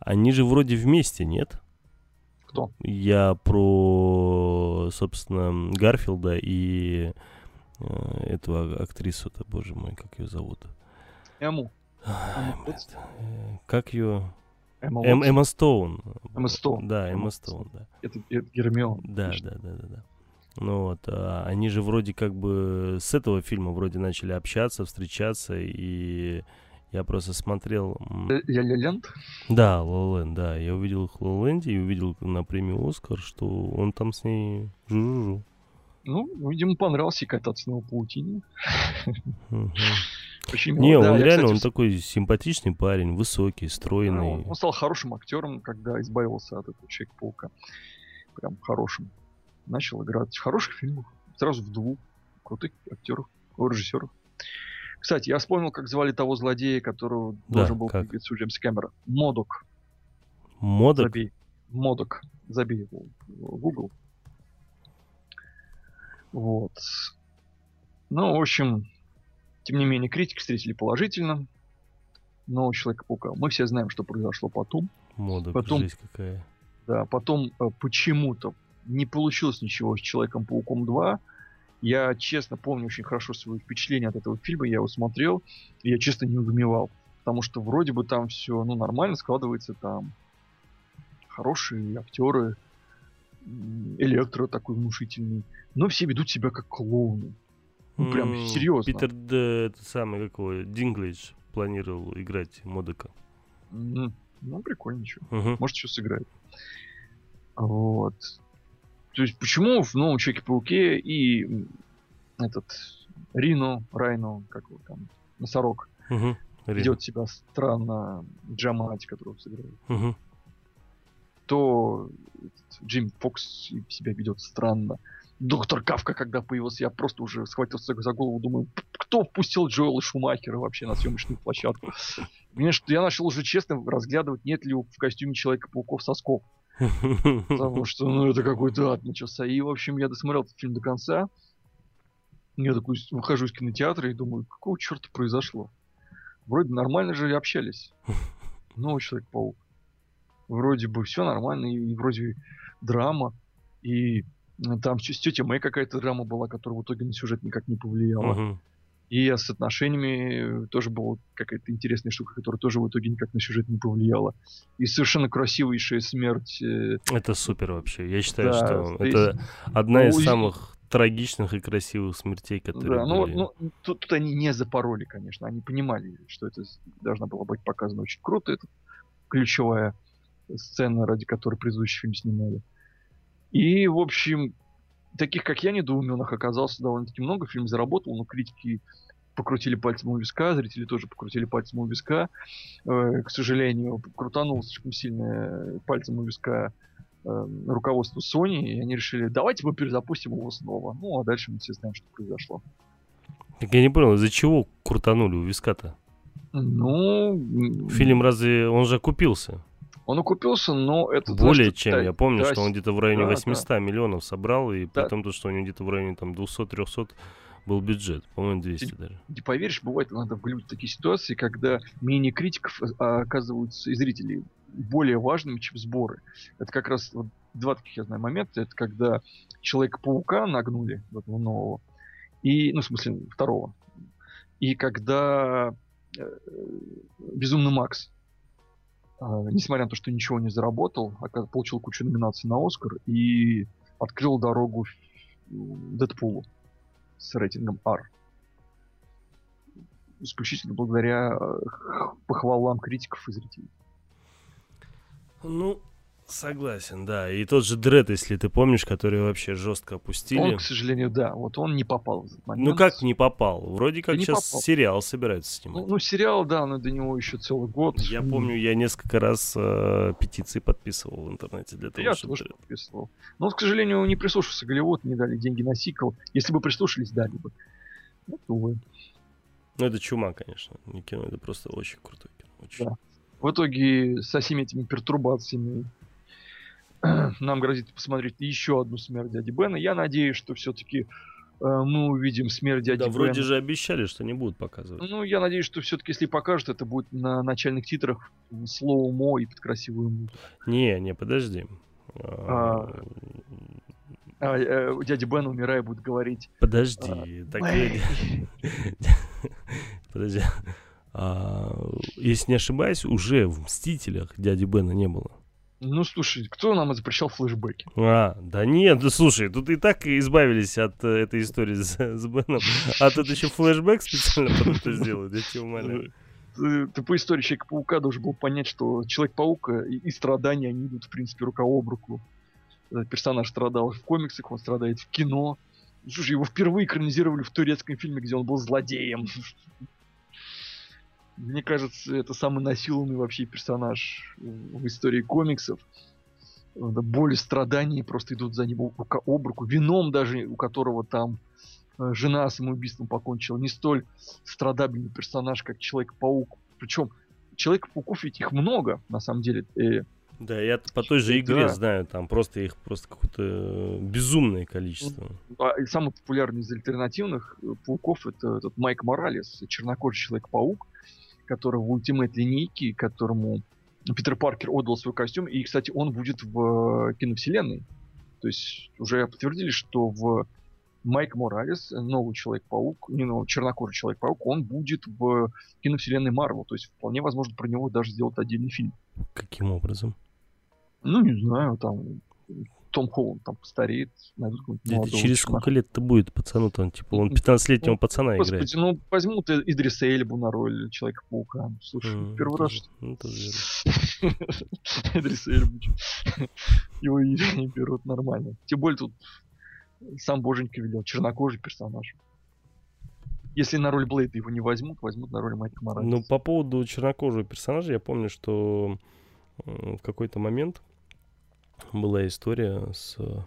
Они же вроде вместе, нет? Кто? Я про, собственно, Гарфилда и Э, эту а, актрису-то, боже мой, как ее зовут? Эму. Э, как ее? Эмма, Эм, Эмма Стоун. Эмма Стоун. Да, Эмма Стоун, да. Это, Гермион. Да, да, да, да, да. Ну вот, а, они же вроде как бы с этого фильма вроде начали общаться, встречаться, и я просто смотрел... Я Ленд? Да, Лолен, да. Я увидел их в Лоленде и увидел на премию Оскар, что он там с ней жу-жу-жу. Ну, видимо, понравился кататься на паутине. Почему? Не, он реально, он такой симпатичный парень, высокий, стройный. Он стал хорошим актером, когда избавился от этого Человека-паука. Прям хорошим. Начал играть в хороших фильмах. Сразу в двух крутых актеров, режиссеров. Кстати, я вспомнил, как звали того злодея, которого да, должен был появиться у Джеймса Кэмера. Модок. Модок? Забей. Модок. Забей его в Google. Вот. Ну, в общем, тем не менее, критики встретили положительно. Но у Человека-паука мы все знаем, что произошло потом. Мода, потом, жизнь какая. Да, потом э, почему-то не получилось ничего с Человеком-пауком 2. Я, честно, помню очень хорошо свои впечатления от этого фильма. Я его смотрел, и я, честно, не удумевал. Потому что вроде бы там все ну, нормально складывается, там хорошие актеры, электро такой внушительный. Но все ведут себя как клоуны. Ну, прям mm, серьезно. Питер, да, это самый, какой, Динглейдж планировал играть Модека. Mm, ну, прикольно, ничего. Uh-huh. Может, еще сыграет. Вот. То есть, почему в новом Человеке-пауке и этот Рино, Райно, как его там, Носорог, uh-huh. ведет себя странно Джамати, которого сыграет. Uh-huh то Джим Фокс себя ведет странно. Доктор Кавка, когда появился, я просто уже схватился за голову, думаю, кто впустил Джоэла Шумахера вообще на съемочную площадку? Мне что я начал уже честно разглядывать, нет ли в костюме Человека-пауков сосков. Потому что, ну, это какой-то ад начался. И, в общем, я досмотрел этот фильм до конца. Я такой выхожу из кинотеатра и думаю, какого черта произошло? Вроде нормально же общались. Новый Человек-паук. Вроде бы все нормально, и вроде драма, и там с тетей Мэй какая-то драма была, которая в итоге на сюжет никак не повлияла. Мгм. И с отношениями тоже была какая-то интересная штука, которая тоже в итоге никак на сюжет не повлияла. И совершенно красивейшая смерть. э, Это супер вообще. Я считаю, Да, что здесь- это одна Ну, из и- самых трагичных и красивых смертей, которые Да, ну, были. ну тут, тут они не запороли, конечно. Они понимали, что это должна была быть показана очень круто. Это ключевая сцена, ради которой предыдущий фильм снимали. И, в общем, таких, как я, недоуменных оказалось довольно-таки много. Фильм заработал, но критики покрутили пальцем у виска, зрители тоже покрутили пальцем у виска. Э, к сожалению, крутанул слишком сильно э, пальцем у виска э, руководство Sony, и они решили, давайте мы перезапустим его снова. Ну, а дальше мы все знаем, что произошло. Так я не понял, из-за чего крутанули у виска-то? Ну, Фильм разве... Он же окупился? Он окупился, но это... Более знаешь, чем. да, Я помню, да, что он где-то в районе да, да. 800 миллионов собрал, и при Да. том, то, что у него где-то в районе там 200-300 был бюджет. По-моему, 200 даже. Не поверишь, бывает иногда в Голливуде такие ситуации, когда мнение критиков а, оказываются и зрителей более важными, чем сборы. Это как раз вот два таких, я знаю, момента. Это когда Человека-паука нагнули, вот этого нового, и, ну, в смысле, второго. И когда э, Безумный Макс, несмотря на то, что ничего не заработал, ока- получил кучу номинаций на Оскар и открыл дорогу Дэдпулу с рейтингом R. Исключительно благодаря э, похвалам критиков и зрителей. Ну, согласен, да. И тот же Дред, если ты помнишь, который вообще жестко опустили. Он, к сожалению, да, вот он не попал в этот момент. Ну как не попал? Вроде как не сейчас попал. сериал собираются снимать. Ну, ну, сериал, да, но до него еще целый год. Я помню, я несколько раз э, петиции подписывал в интернете для того, Я чтобы... тоже подписывал. Но, к сожалению, не прислушался Голливуд, не дали деньги на сиквел. Если бы прислушались, дали бы. Вот, увы. Ну, это чума, конечно. Не кино, это просто очень крутой кино. Очень. Да. В итоге со всеми этими пертурбациями нам грозит посмотреть еще одну смерть дяди Бена. Я надеюсь, что все-таки мы увидим смерть дяди Да, вроде Бена. же обещали, что не будут показывать. Ну, я надеюсь, что все-таки, если покажут, это будет на начальных титрах слоумо и под красивую музыку. Не, не, подожди. А, А э, у дяди Бена, умирая, будет говорить... Подожди. так «Мэй». Подожди. А, Если не ошибаюсь, уже в «Мстителях» дяди Бена не было. Ну, слушай, кто нам запрещал флешбеки? А, да нет, да слушай, тут и так избавились от э, этой истории с, с Беном. А тут еще флешбэк специально под это сделают, я тебя умоляю. Ты, ты по истории Человека-паука должен был понять, что Человек-паук э, и, и страдания, они идут, в принципе, рука об руку. Персонаж страдал в комиксах, он страдает в кино. Слушай, его впервые экранизировали в турецком фильме, где он был злодеем. Мне кажется, это самый насилованный вообще персонаж в истории комиксов. Боль и страдания просто идут за ним рука об руку. Вином даже, у которого там э, жена самоубийством покончила. Не столь страдабельный персонаж, как Человек-паук. Причем Человек-пауков ведь их много, на самом деле. Э, Да, я по той же игре Да. знаю, там просто их просто какое-то э, безумное количество. а, и самый популярный из альтернативных э, пауков это этот Майк Моралес, чернокожий Человек-паук, который в ультимейт линейке, которому Питер Паркер отдал свой костюм, и, кстати, он будет в киновселенной. То есть уже подтвердили, что в Майк Моралес, новый Человек-паук, не новый, чернокожий Человек-паук, он будет в киновселенной Марвел. То есть вполне возможно про него даже сделать отдельный фильм. Каким образом? Ну, не знаю, там Том Холланд там постареет, найдут какого-нибудь Это через чувака. сколько лет-то будет пацану там? Типа он 15-летнего пацана играет. Господи, ну возьмут Идриса Эльбу на роль Человека-паука. Слушай, М, первый раз, ну. Идриса Эльбу. Его не берут нормально. Тем более тут сам Боженька велел, чернокожий персонаж. Если на роль Блейда его не возьмут, возьмут на роль Майка Моралеса. Ну, по поводу чернокожего персонажа, я помню, что в какой-то момент была история с э,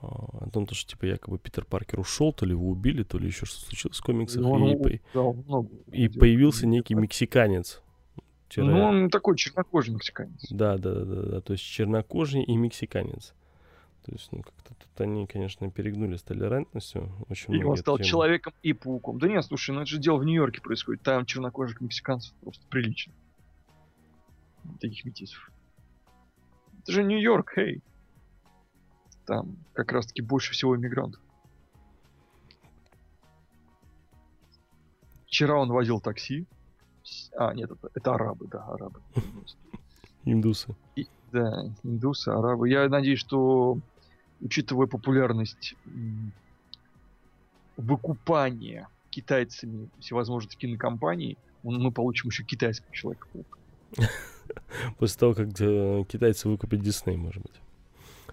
о том, то, что типа якобы Питер Паркер ушел, то ли его убили, то ли еще что случилось в комиксах, Ну, он и, у- по- да, он много и появился некий мексиканец. Тире- Ну, он такой чернокожий мексиканец. Да, да, да, да, да, то есть чернокожий и мексиканец. То есть, ну, как-то тут они, конечно, перегнули с толерантностью. Очень И он стал темы. человеком и пауком. Да нет, слушай, ну это же дело в Нью-Йорке происходит. Там чернокожих мексиканцев просто прилично. Таких метисов. Это же Нью-Йорк, хей. Там как раз-таки больше всего иммигрантов. Вчера он возил такси. А, нет, это, это арабы, да, арабы. Индусы. И- да, индусы, арабы. Я надеюсь, что, учитывая популярность выкупания китайцами всевозможных кинокомпаний, мы получим еще китайского человека После того, как э, китайцы выкупят Дисней, может быть.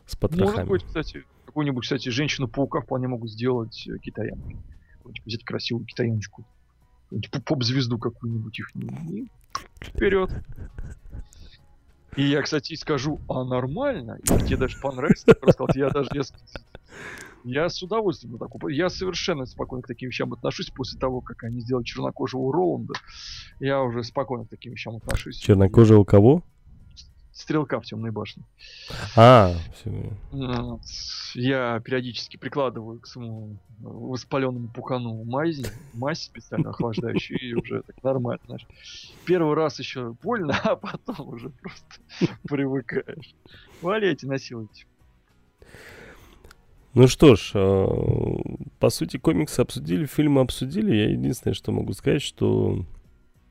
С Может потрохами. быть, кстати, какую-нибудь, кстати, женщину-паука вполне могут сделать э, китаянкой. Какую-нибудь Взять красивую китаяночку. Поп-звезду какую-нибудь их. И вперед. И я, кстати, скажу, а нормально? И тебе даже понравится, ты просто сказал, я даже, я, я с удовольствием на такую. Я совершенно спокойно к таким вещам отношусь после того, как они сделали чернокожего Роланда. Я уже спокойно к таким вещам отношусь. Чернокожие у кого? Стрелка в темной башне. А, Я периодически прикладываю к своему воспаленному пухану мазь, мазь специально охлаждающую, и уже так нормально, знаешь. Первый раз еще больно, а потом уже просто привыкаешь. Валяйте, насилуйте. Ну что ж, э, по сути, комиксы обсудили, фильмы обсудили. Я единственное, что могу сказать, что...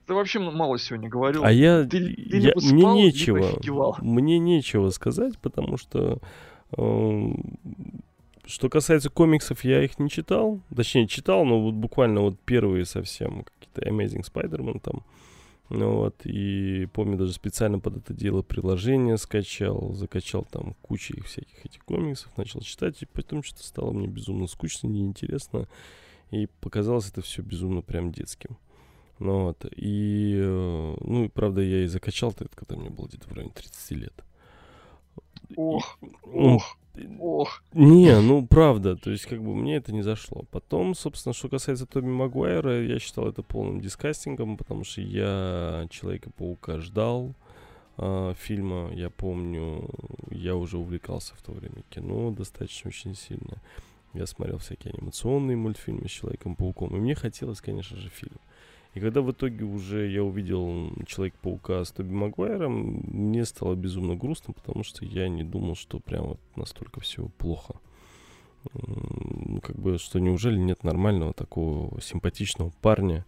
Ты вообще мало сегодня говорил. А я... ты ты я- мне спал, либо нечего. Мне нечего сказать, потому что... э, Что касается комиксов, я их не читал. Точнее, читал, но вот буквально вот первые совсем. Какие-то Amazing Spider-Man там. Ну вот, и помню, даже специально под это дело приложение скачал, закачал там кучу их всяких этих комиксов, начал читать, и потом что-то стало мне безумно скучно, неинтересно, и показалось это все безумно прям детским. Ну вот, и, э, ну и правда я и закачал это, когда мне было где-то в районе 30 лет. Ох, Ну, ох, ох. не, ну правда, то есть как бы мне это не зашло. Потом, собственно, что касается Тоби Магуайра, я считал это полным дискастингом, потому что я Человека-паука ждал а, фильма, я помню, я уже увлекался в то время кино достаточно очень сильно. Я смотрел всякие анимационные мультфильмы с Человеком-пауком, и мне хотелось, конечно же, фильм. И когда в итоге уже я увидел Человек-паука с Тоби Магуайром, мне стало безумно грустно, потому что я не думал, что прям вот настолько все плохо. Как бы, что неужели нет нормального такого симпатичного парня,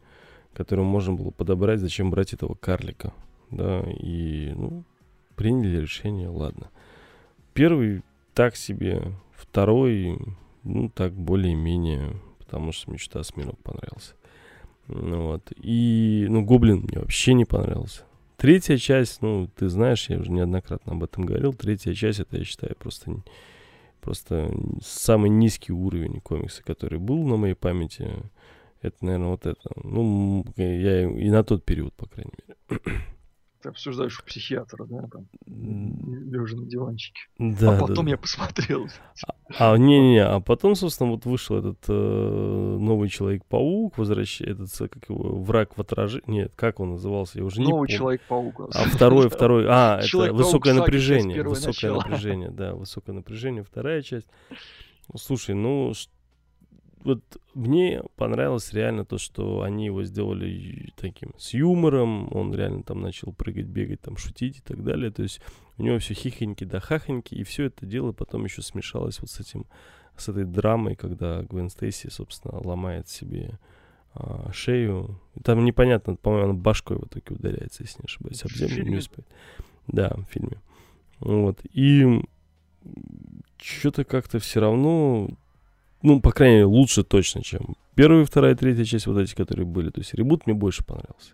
которого можно было подобрать, зачем брать этого карлика, да, и, ну, приняли решение, ладно. Первый так себе, второй, ну, так более-менее, потому что мне что-то Осьминог понравился. Ну вот. И, ну, Гоблин мне вообще не понравился. Третья часть, ну, ты знаешь, я уже неоднократно об этом говорил. Третья часть, это, я считаю, просто, просто самый низкий уровень комикса, который был на моей памяти. Это, наверное, вот это. Ну, я и на тот период, по крайней мере. Ты обсуждаешь у психиатра, да, там, лежа на диванчике. Да, а потом да. я посмотрел. А, не-не-не, а потом, собственно, вот вышел этот э, новый Человек-паук, возвращает этот, э, как его, враг в отражении. Нет, как он назывался, я уже не Новый помню. Человек-паук. А второй, второй, а, это высокое напряжение, высокое начало. напряжение, да, высокое напряжение, вторая часть. Ну, Слушай, ну, ш- вот мне понравилось реально то, что они его сделали таким с юмором, он реально там начал прыгать, бегать, там шутить и так далее, то есть у него все хихоньки да хахоньки, и все это дело потом еще смешалось вот с этим, с этой драмой, когда Гвен Стейси, собственно, ломает себе а, шею. Там непонятно, по-моему, она башкой в итоге ударяется, если не ошибаюсь, об землю не успеет. Да, в фильме. Вот. И что-то как-то все равно, ну, по крайней мере, лучше точно, чем первая, вторая, третья часть, вот эти, которые были. То есть ребут мне больше понравился.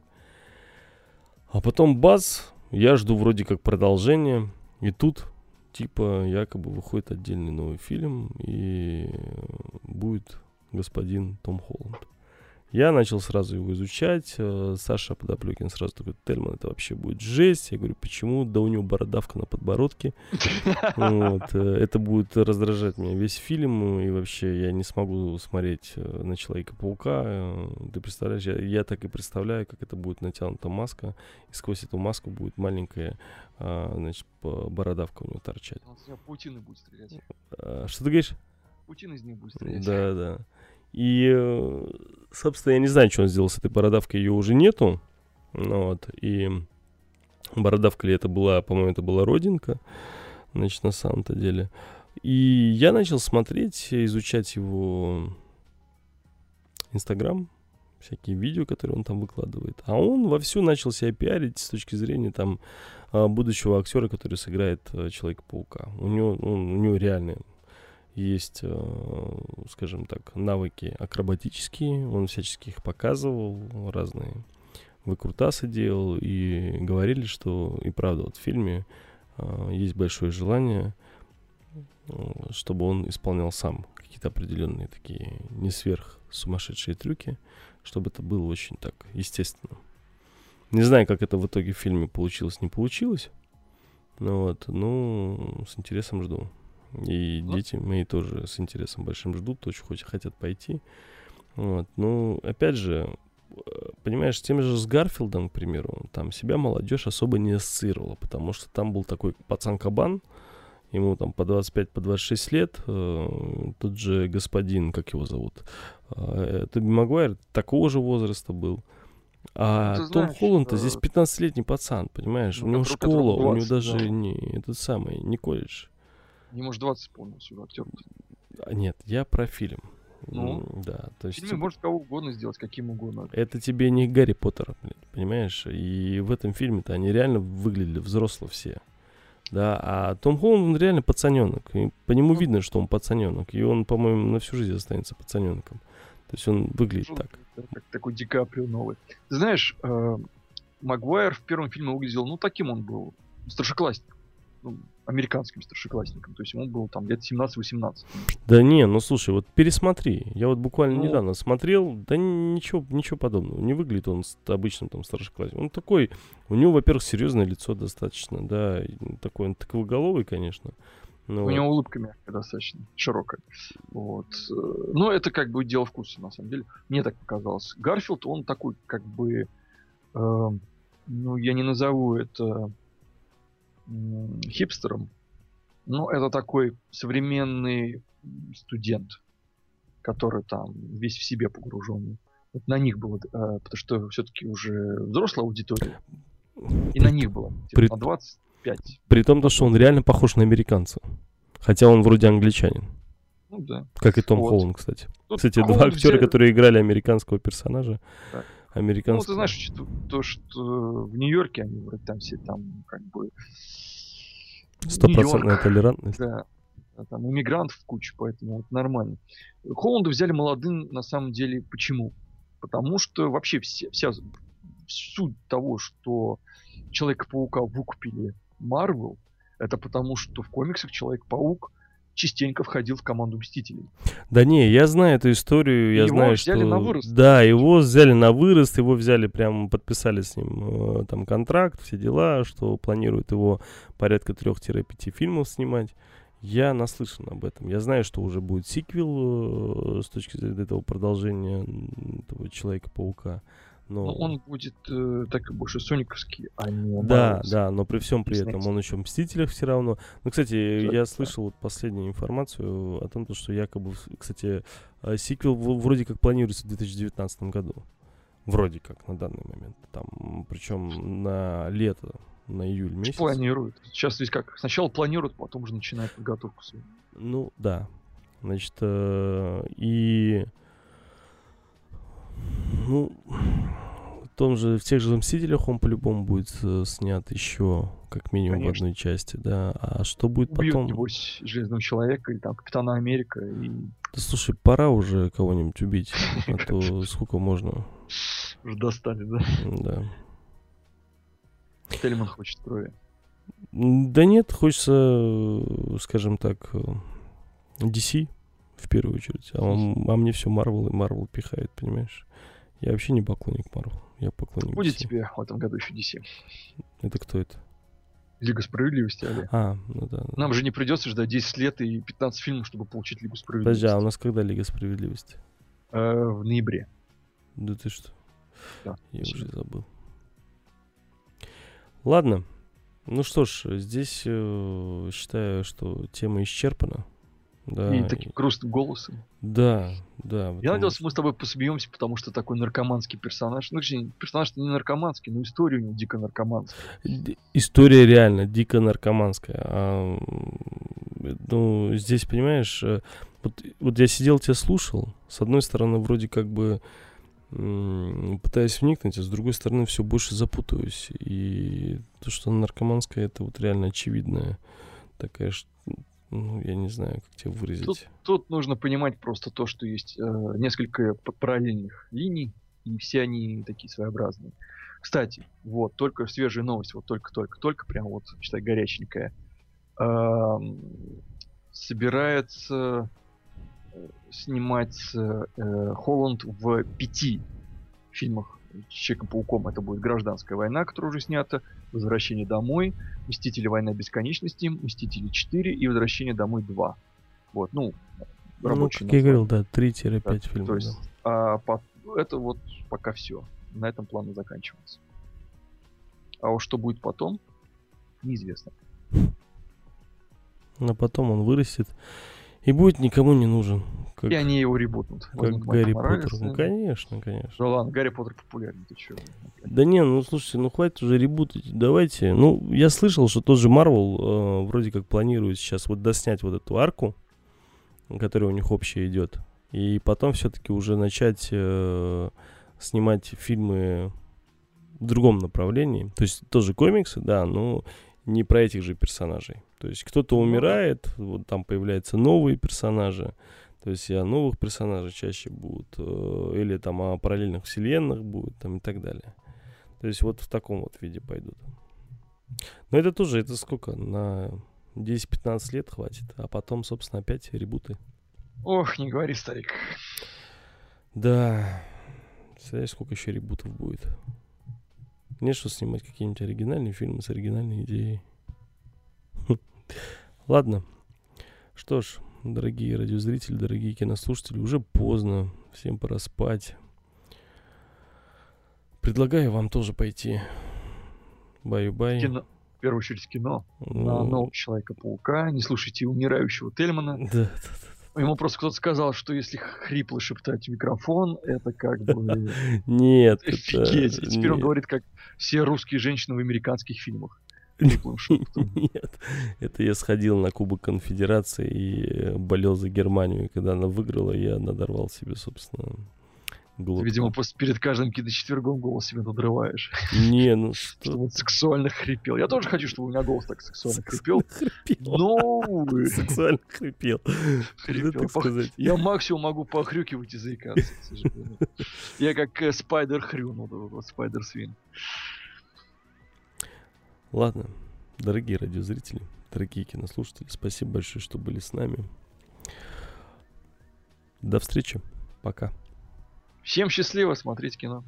А потом бац, я жду вроде как продолжение, и тут типа якобы выходит отдельный новый фильм, и будет господин Том Холланд. Я начал сразу его изучать. э, Саша Подоплюкин сразу такой, Тельман, это вообще будет жесть. Я говорю, почему? Да у него бородавка на подбородке. Вот, э, это будет раздражать меня весь фильм, и вообще я не смогу смотреть э, на Человека-паука. Ты представляешь, я, я так и представляю, как это будет натянута маска, и сквозь эту маску будет маленькая, а, значит, бородавка у него торчать. Он него паутины будет стрелять. Что ты говоришь? Паутина из них будет стрелять. Да, да. И, собственно, я не знаю, что он сделал с этой бородавкой, ее уже нету. Ну Вот, и бородавка ли это была, по-моему, это была родинка, значит, на самом-то деле. И я начал смотреть, изучать его Инстаграм, всякие видео, которые он там выкладывает. А он вовсю начал себя пиарить с точки зрения там а, будущего актера, который сыграет э, Человека-паука. У него, он- у него реально есть, э, скажем так, навыки акробатические, он всячески их показывал, разные выкрутасы делал, и говорили, что и правда вот в фильме э, есть большое желание, э, чтобы он исполнял сам какие-то определенные такие не сверх сумасшедшие трюки, чтобы это было очень так естественно. Не знаю, как это в итоге в фильме получилось, не получилось. Ну вот, ну, с интересом жду. И Ну. дети мои тоже с интересом большим ждут, очень хоть хотят пойти. Вот. Ну, опять же, э, понимаешь, тем же с Гарфилдом, к примеру, там себя молодежь особо не ассоциировала, потому что там был такой пацан-кабан, ему там по 25, по 26 лет, э, тот же господин, как его зовут, э, Тоби Магуайр такого же возраста был. А Ну, ты Том знаешь, Холланд здесь э, 15-летний пацан, понимаешь? ну, у него школа, у него 20, даже да. не этот самый, не колледж. Не может 20 исполнился уже актер. А, Нет, я про фильм. Ну? Да, то есть фильме типа, может кого угодно сделать, каким угодно. это тебе не Гарри Поттер, понимаешь? И в этом фильме-то они реально выглядели взрослые все. Да, а Том Холланд, он реально пацаненок. И по нему Ну. видно, что он пацаненок. И он, по-моему, на всю жизнь останется пацаненком. То есть он выглядит Жутко, так. Как такой Ди Каприо новый. Ты знаешь, э, Магуайр в первом фильме выглядел, ну, таким он был, старшеклассником. Ну, американским старшеклассником. То есть ему было там лет 17-18. Да не, ну слушай, вот пересмотри. Я вот буквально Ну. недавно смотрел, да ничего, ничего подобного. Не выглядит он обычным там старшеклассником. Он такой, у него, во-первых, серьезное лицо достаточно, да, такой он тыковоголовый, конечно. но У него улыбка мягкая достаточно, широкая. Вот. Но это как бы дело вкуса, на самом деле. Мне так показалось. Гарфилд, он такой, как бы... э, ну, я не назову это хипстером. Но это такой современный студент, который там весь в себе погруженный. Вот на них было, э, потому что все-таки уже взрослая аудитория, и на них было. типа, при- на 25. При том, то, что он реально похож на американца. Хотя он вроде англичанин. Ну да. Как и Том Вот. Холланд, кстати. Тут Кстати, два актера, взяли- которые играли американского персонажа. Да. Ну, Американского. ты знаешь, что- то, что в Нью-Йорке они вроде там все там как бы... Стопроцентная толерантность. Да. А Там иммигрантов куча, поэтому вот нормально. Холланда взяли молодым на самом деле почему? Потому что вообще все, вся суть того, что Человека-паука выкупили Марвел, это потому что в комиксах Человек-паук частенько входил в команду Мстителей. Да не, я знаю эту историю, я Его знаю, взяли что... на вырост. Да, его взяли на вырост, его взяли прям, подписали с ним э, там контракт, все дела, что планируют его порядка 3-5 фильмов снимать. Я наслышан об этом. Я знаю, что уже будет сиквел э, с точки зрения этого продолжения этого Человека-паука. Но... Но он будет э, так и больше сониковский, а не Да, Марвеловский. да, но при всем при этом Знаете. он еще в Мстителях все равно. Ну, кстати, Да, я да. слышал вот последнюю информацию о том, то, что якобы, кстати, э, сиквел вроде как планируется в 2019 году. Вроде как на данный момент. Там, причем на лето, на июль месяц. Планируют. Сейчас ведь как? Сначала планируют, потом уже начинают подготовку свою. Ну, да. Значит, э, и... Ну, в том же, в тех же Мстителях он по-любому будет э, снят еще, как минимум, в Конечно. одной части, да. А что будет Убьют, потом? небось, Железного Человека или там Капитана Америка и Да слушай, пора уже кого-нибудь убить, а то сколько можно, уже достали, да? да. Тельман хочет крови. Да нет, хочется, э, скажем так, э, DC в первую очередь. А, м- а мне все Marvel и Marvel пихает, понимаешь? Я вообще не поклонник Марвел. Я поклонник Будет DC. тебе в этом году еще DC. Это кто это? Лига справедливости, Али. А, ну да. да. Нам же не придется ждать 10 лет и 15 фильмов, чтобы получить Лигу Подожди, справедливости. а у нас когда Лига Справедливости? Э, в ноябре. Да ты что? Да, Я спасибо. уже забыл. Ладно. Ну что ж, здесь э, считаю, что тема исчерпана. Да, И таким грустным голосом. Да, да. Я надеялся, мы с тобой посмеемся, потому что такой наркоманский персонаж. Ну, точнее, персонаж не наркоманский, но история у него дико наркоманская. История реально дико наркоманская. А, ну, здесь, понимаешь, э, вот, вот я сидел, тебя слушал. С одной стороны, вроде как бы пытаюсь вникнуть, а с другой стороны, все больше запутываюсь. И то, что наркоманская, это вот реально очевидная такая, ну, я не знаю, как тебе выразить. Тут нужно понимать просто то, что есть э, несколько параллельных линий, и все они такие своеобразные. Кстати, вот, только свежая новость, вот только-только-только, прям вот, считай, горяченькая. Эм, собирается э, снимать э, Холланд в пяти фильмах Человеком-пауком. Это будет «Гражданская война», которая уже снята, «Возвращение домой», «Мстители. Война бесконечности», «Мстители 4» и «Возвращение домой 2». Вот, ну, ну, рабочие как я говорил, да, 3-5 Да, фильмов. То да. есть, а, по- это вот пока все. На этом планы заканчиваются. А уж что будет потом, неизвестно. А потом он вырастет и будет никому не нужен. Как, И они его ребутнут. как Гарри. Поттер. Ну, конечно, конечно. Да ладно, Гарри Поттер популярный, ты чё? Да не, ну слушайте, ну хватит уже ребутать, давайте. Ну, я слышал, что тот же Марвел э, вроде как планирует сейчас вот доснять вот эту арку, которая у них общая идет, и потом все-таки уже начать э, снимать фильмы в другом направлении. То есть тоже комиксы, да, но не про этих же персонажей. То есть кто-то Ну умирает, вот там появляются новые персонажи. То есть о новых персонажей чаще будут, э, или там о параллельных вселенных будет, там и так далее. То есть вот в таком вот виде пойдут. Но это тоже, это сколько? На 10-15 лет хватит, а потом, собственно, опять ребуты. Ох, не говори, старик. Да, представляешь, сколько еще ребутов будет. Нет, что снимать какие-нибудь оригинальные фильмы с оригинальной идеей. Ладно. Что ж, дорогие радиозрители, дорогие кинослушатели, уже поздно. Всем пора спать. Предлагаю вам тоже пойти. Баю-бай. Кино. В первую очередь кино. На Ну, нового Человека-паука. Не слушайте умирающего Тельмана. Да, Ему просто кто-то сказал, что если хрипло шептать в микрофон, это как бы Нет, офигеть. И теперь он говорит, как все русские женщины в американских фильмах. Нет, это я сходил на Кубок Конфедерации и э, болел за Германию. И когда она выиграла, я надорвал себе, собственно, Ты, глотку. видимо, после, перед каждым киночетвергом голос себе надрываешь. Не, ну Что что вот сексуально хрипел. Я тоже хочу, чтобы у меня голос так сексуально хрипел. хрипел. Но, увы, Сексуально хрипел. хрипел. сказать. Я максимум могу похрюкивать и заикаться, к сожалению. Я как э, Спайдер Хрю, ну, Спайдер Свин. Ладно, дорогие радиозрители, дорогие кинослушатели, спасибо большое, что были с нами. До встречи. Пока. Всем счастливо, смотреть кино.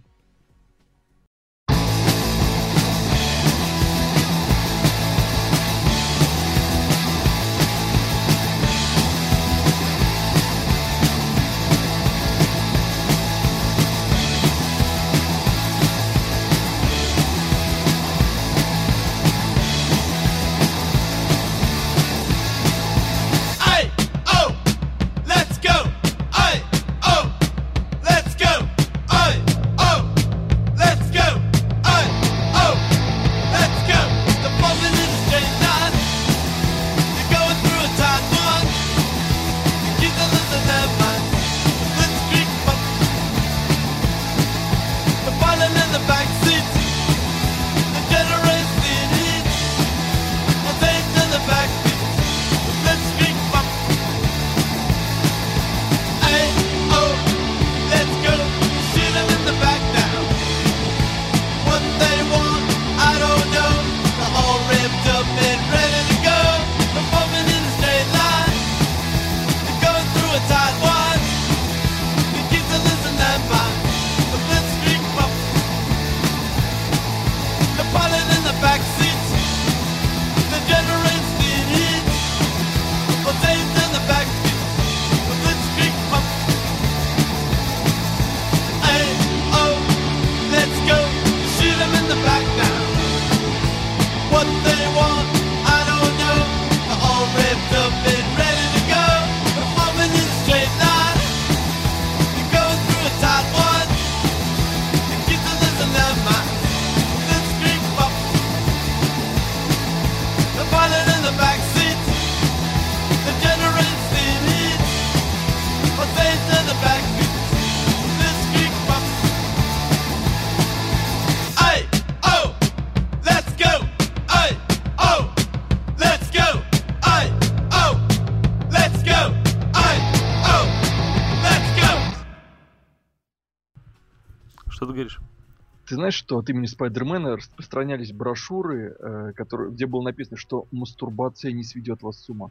Знаешь, что от имени Спайдермена распространялись брошюры, э, которые, где было написано, что мастурбация не сведет вас с ума.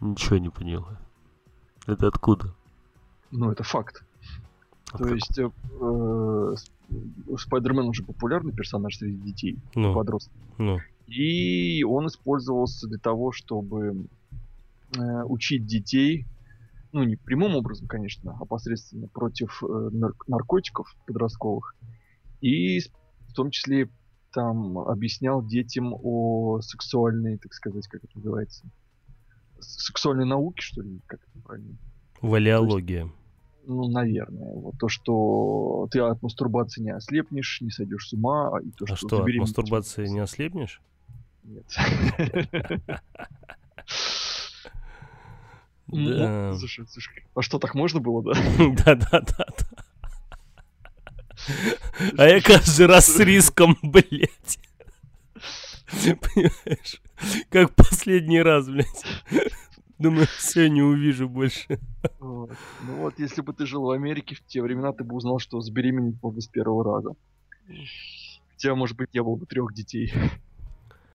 Ничего не поняла. Это откуда? Ну, это факт. А То как? есть э, э, Сп- Спайдермен уже популярный персонаж среди детей, Ну, подростков. ну. И он использовался для того, чтобы э, учить детей, ну не прямым образом, конечно, а посредственно против э, нар- наркотиков подростковых. И в том числе там объяснял детям о сексуальной, так сказать, как это называется, сексуальной науке, что ли, как это правильно? Валиология. Ну, наверное. Вот то, что ты от мастурбации не ослепнешь, не сойдешь с ума, и то, А что, что, от мастурбации не ослепнешь? Нет. Да. Слушай, слушай, а что, так можно было, да? Да-да-да. А я каждый раз с риском, блядь. Понимаешь? Как последний раз, блядь. Думаю, все, не увижу больше. Вот. Ну вот, если бы ты жил в Америке в те времена, ты бы узнал, что забеременеть можно с первого раза. Хотя, может быть, я был бы трех детей.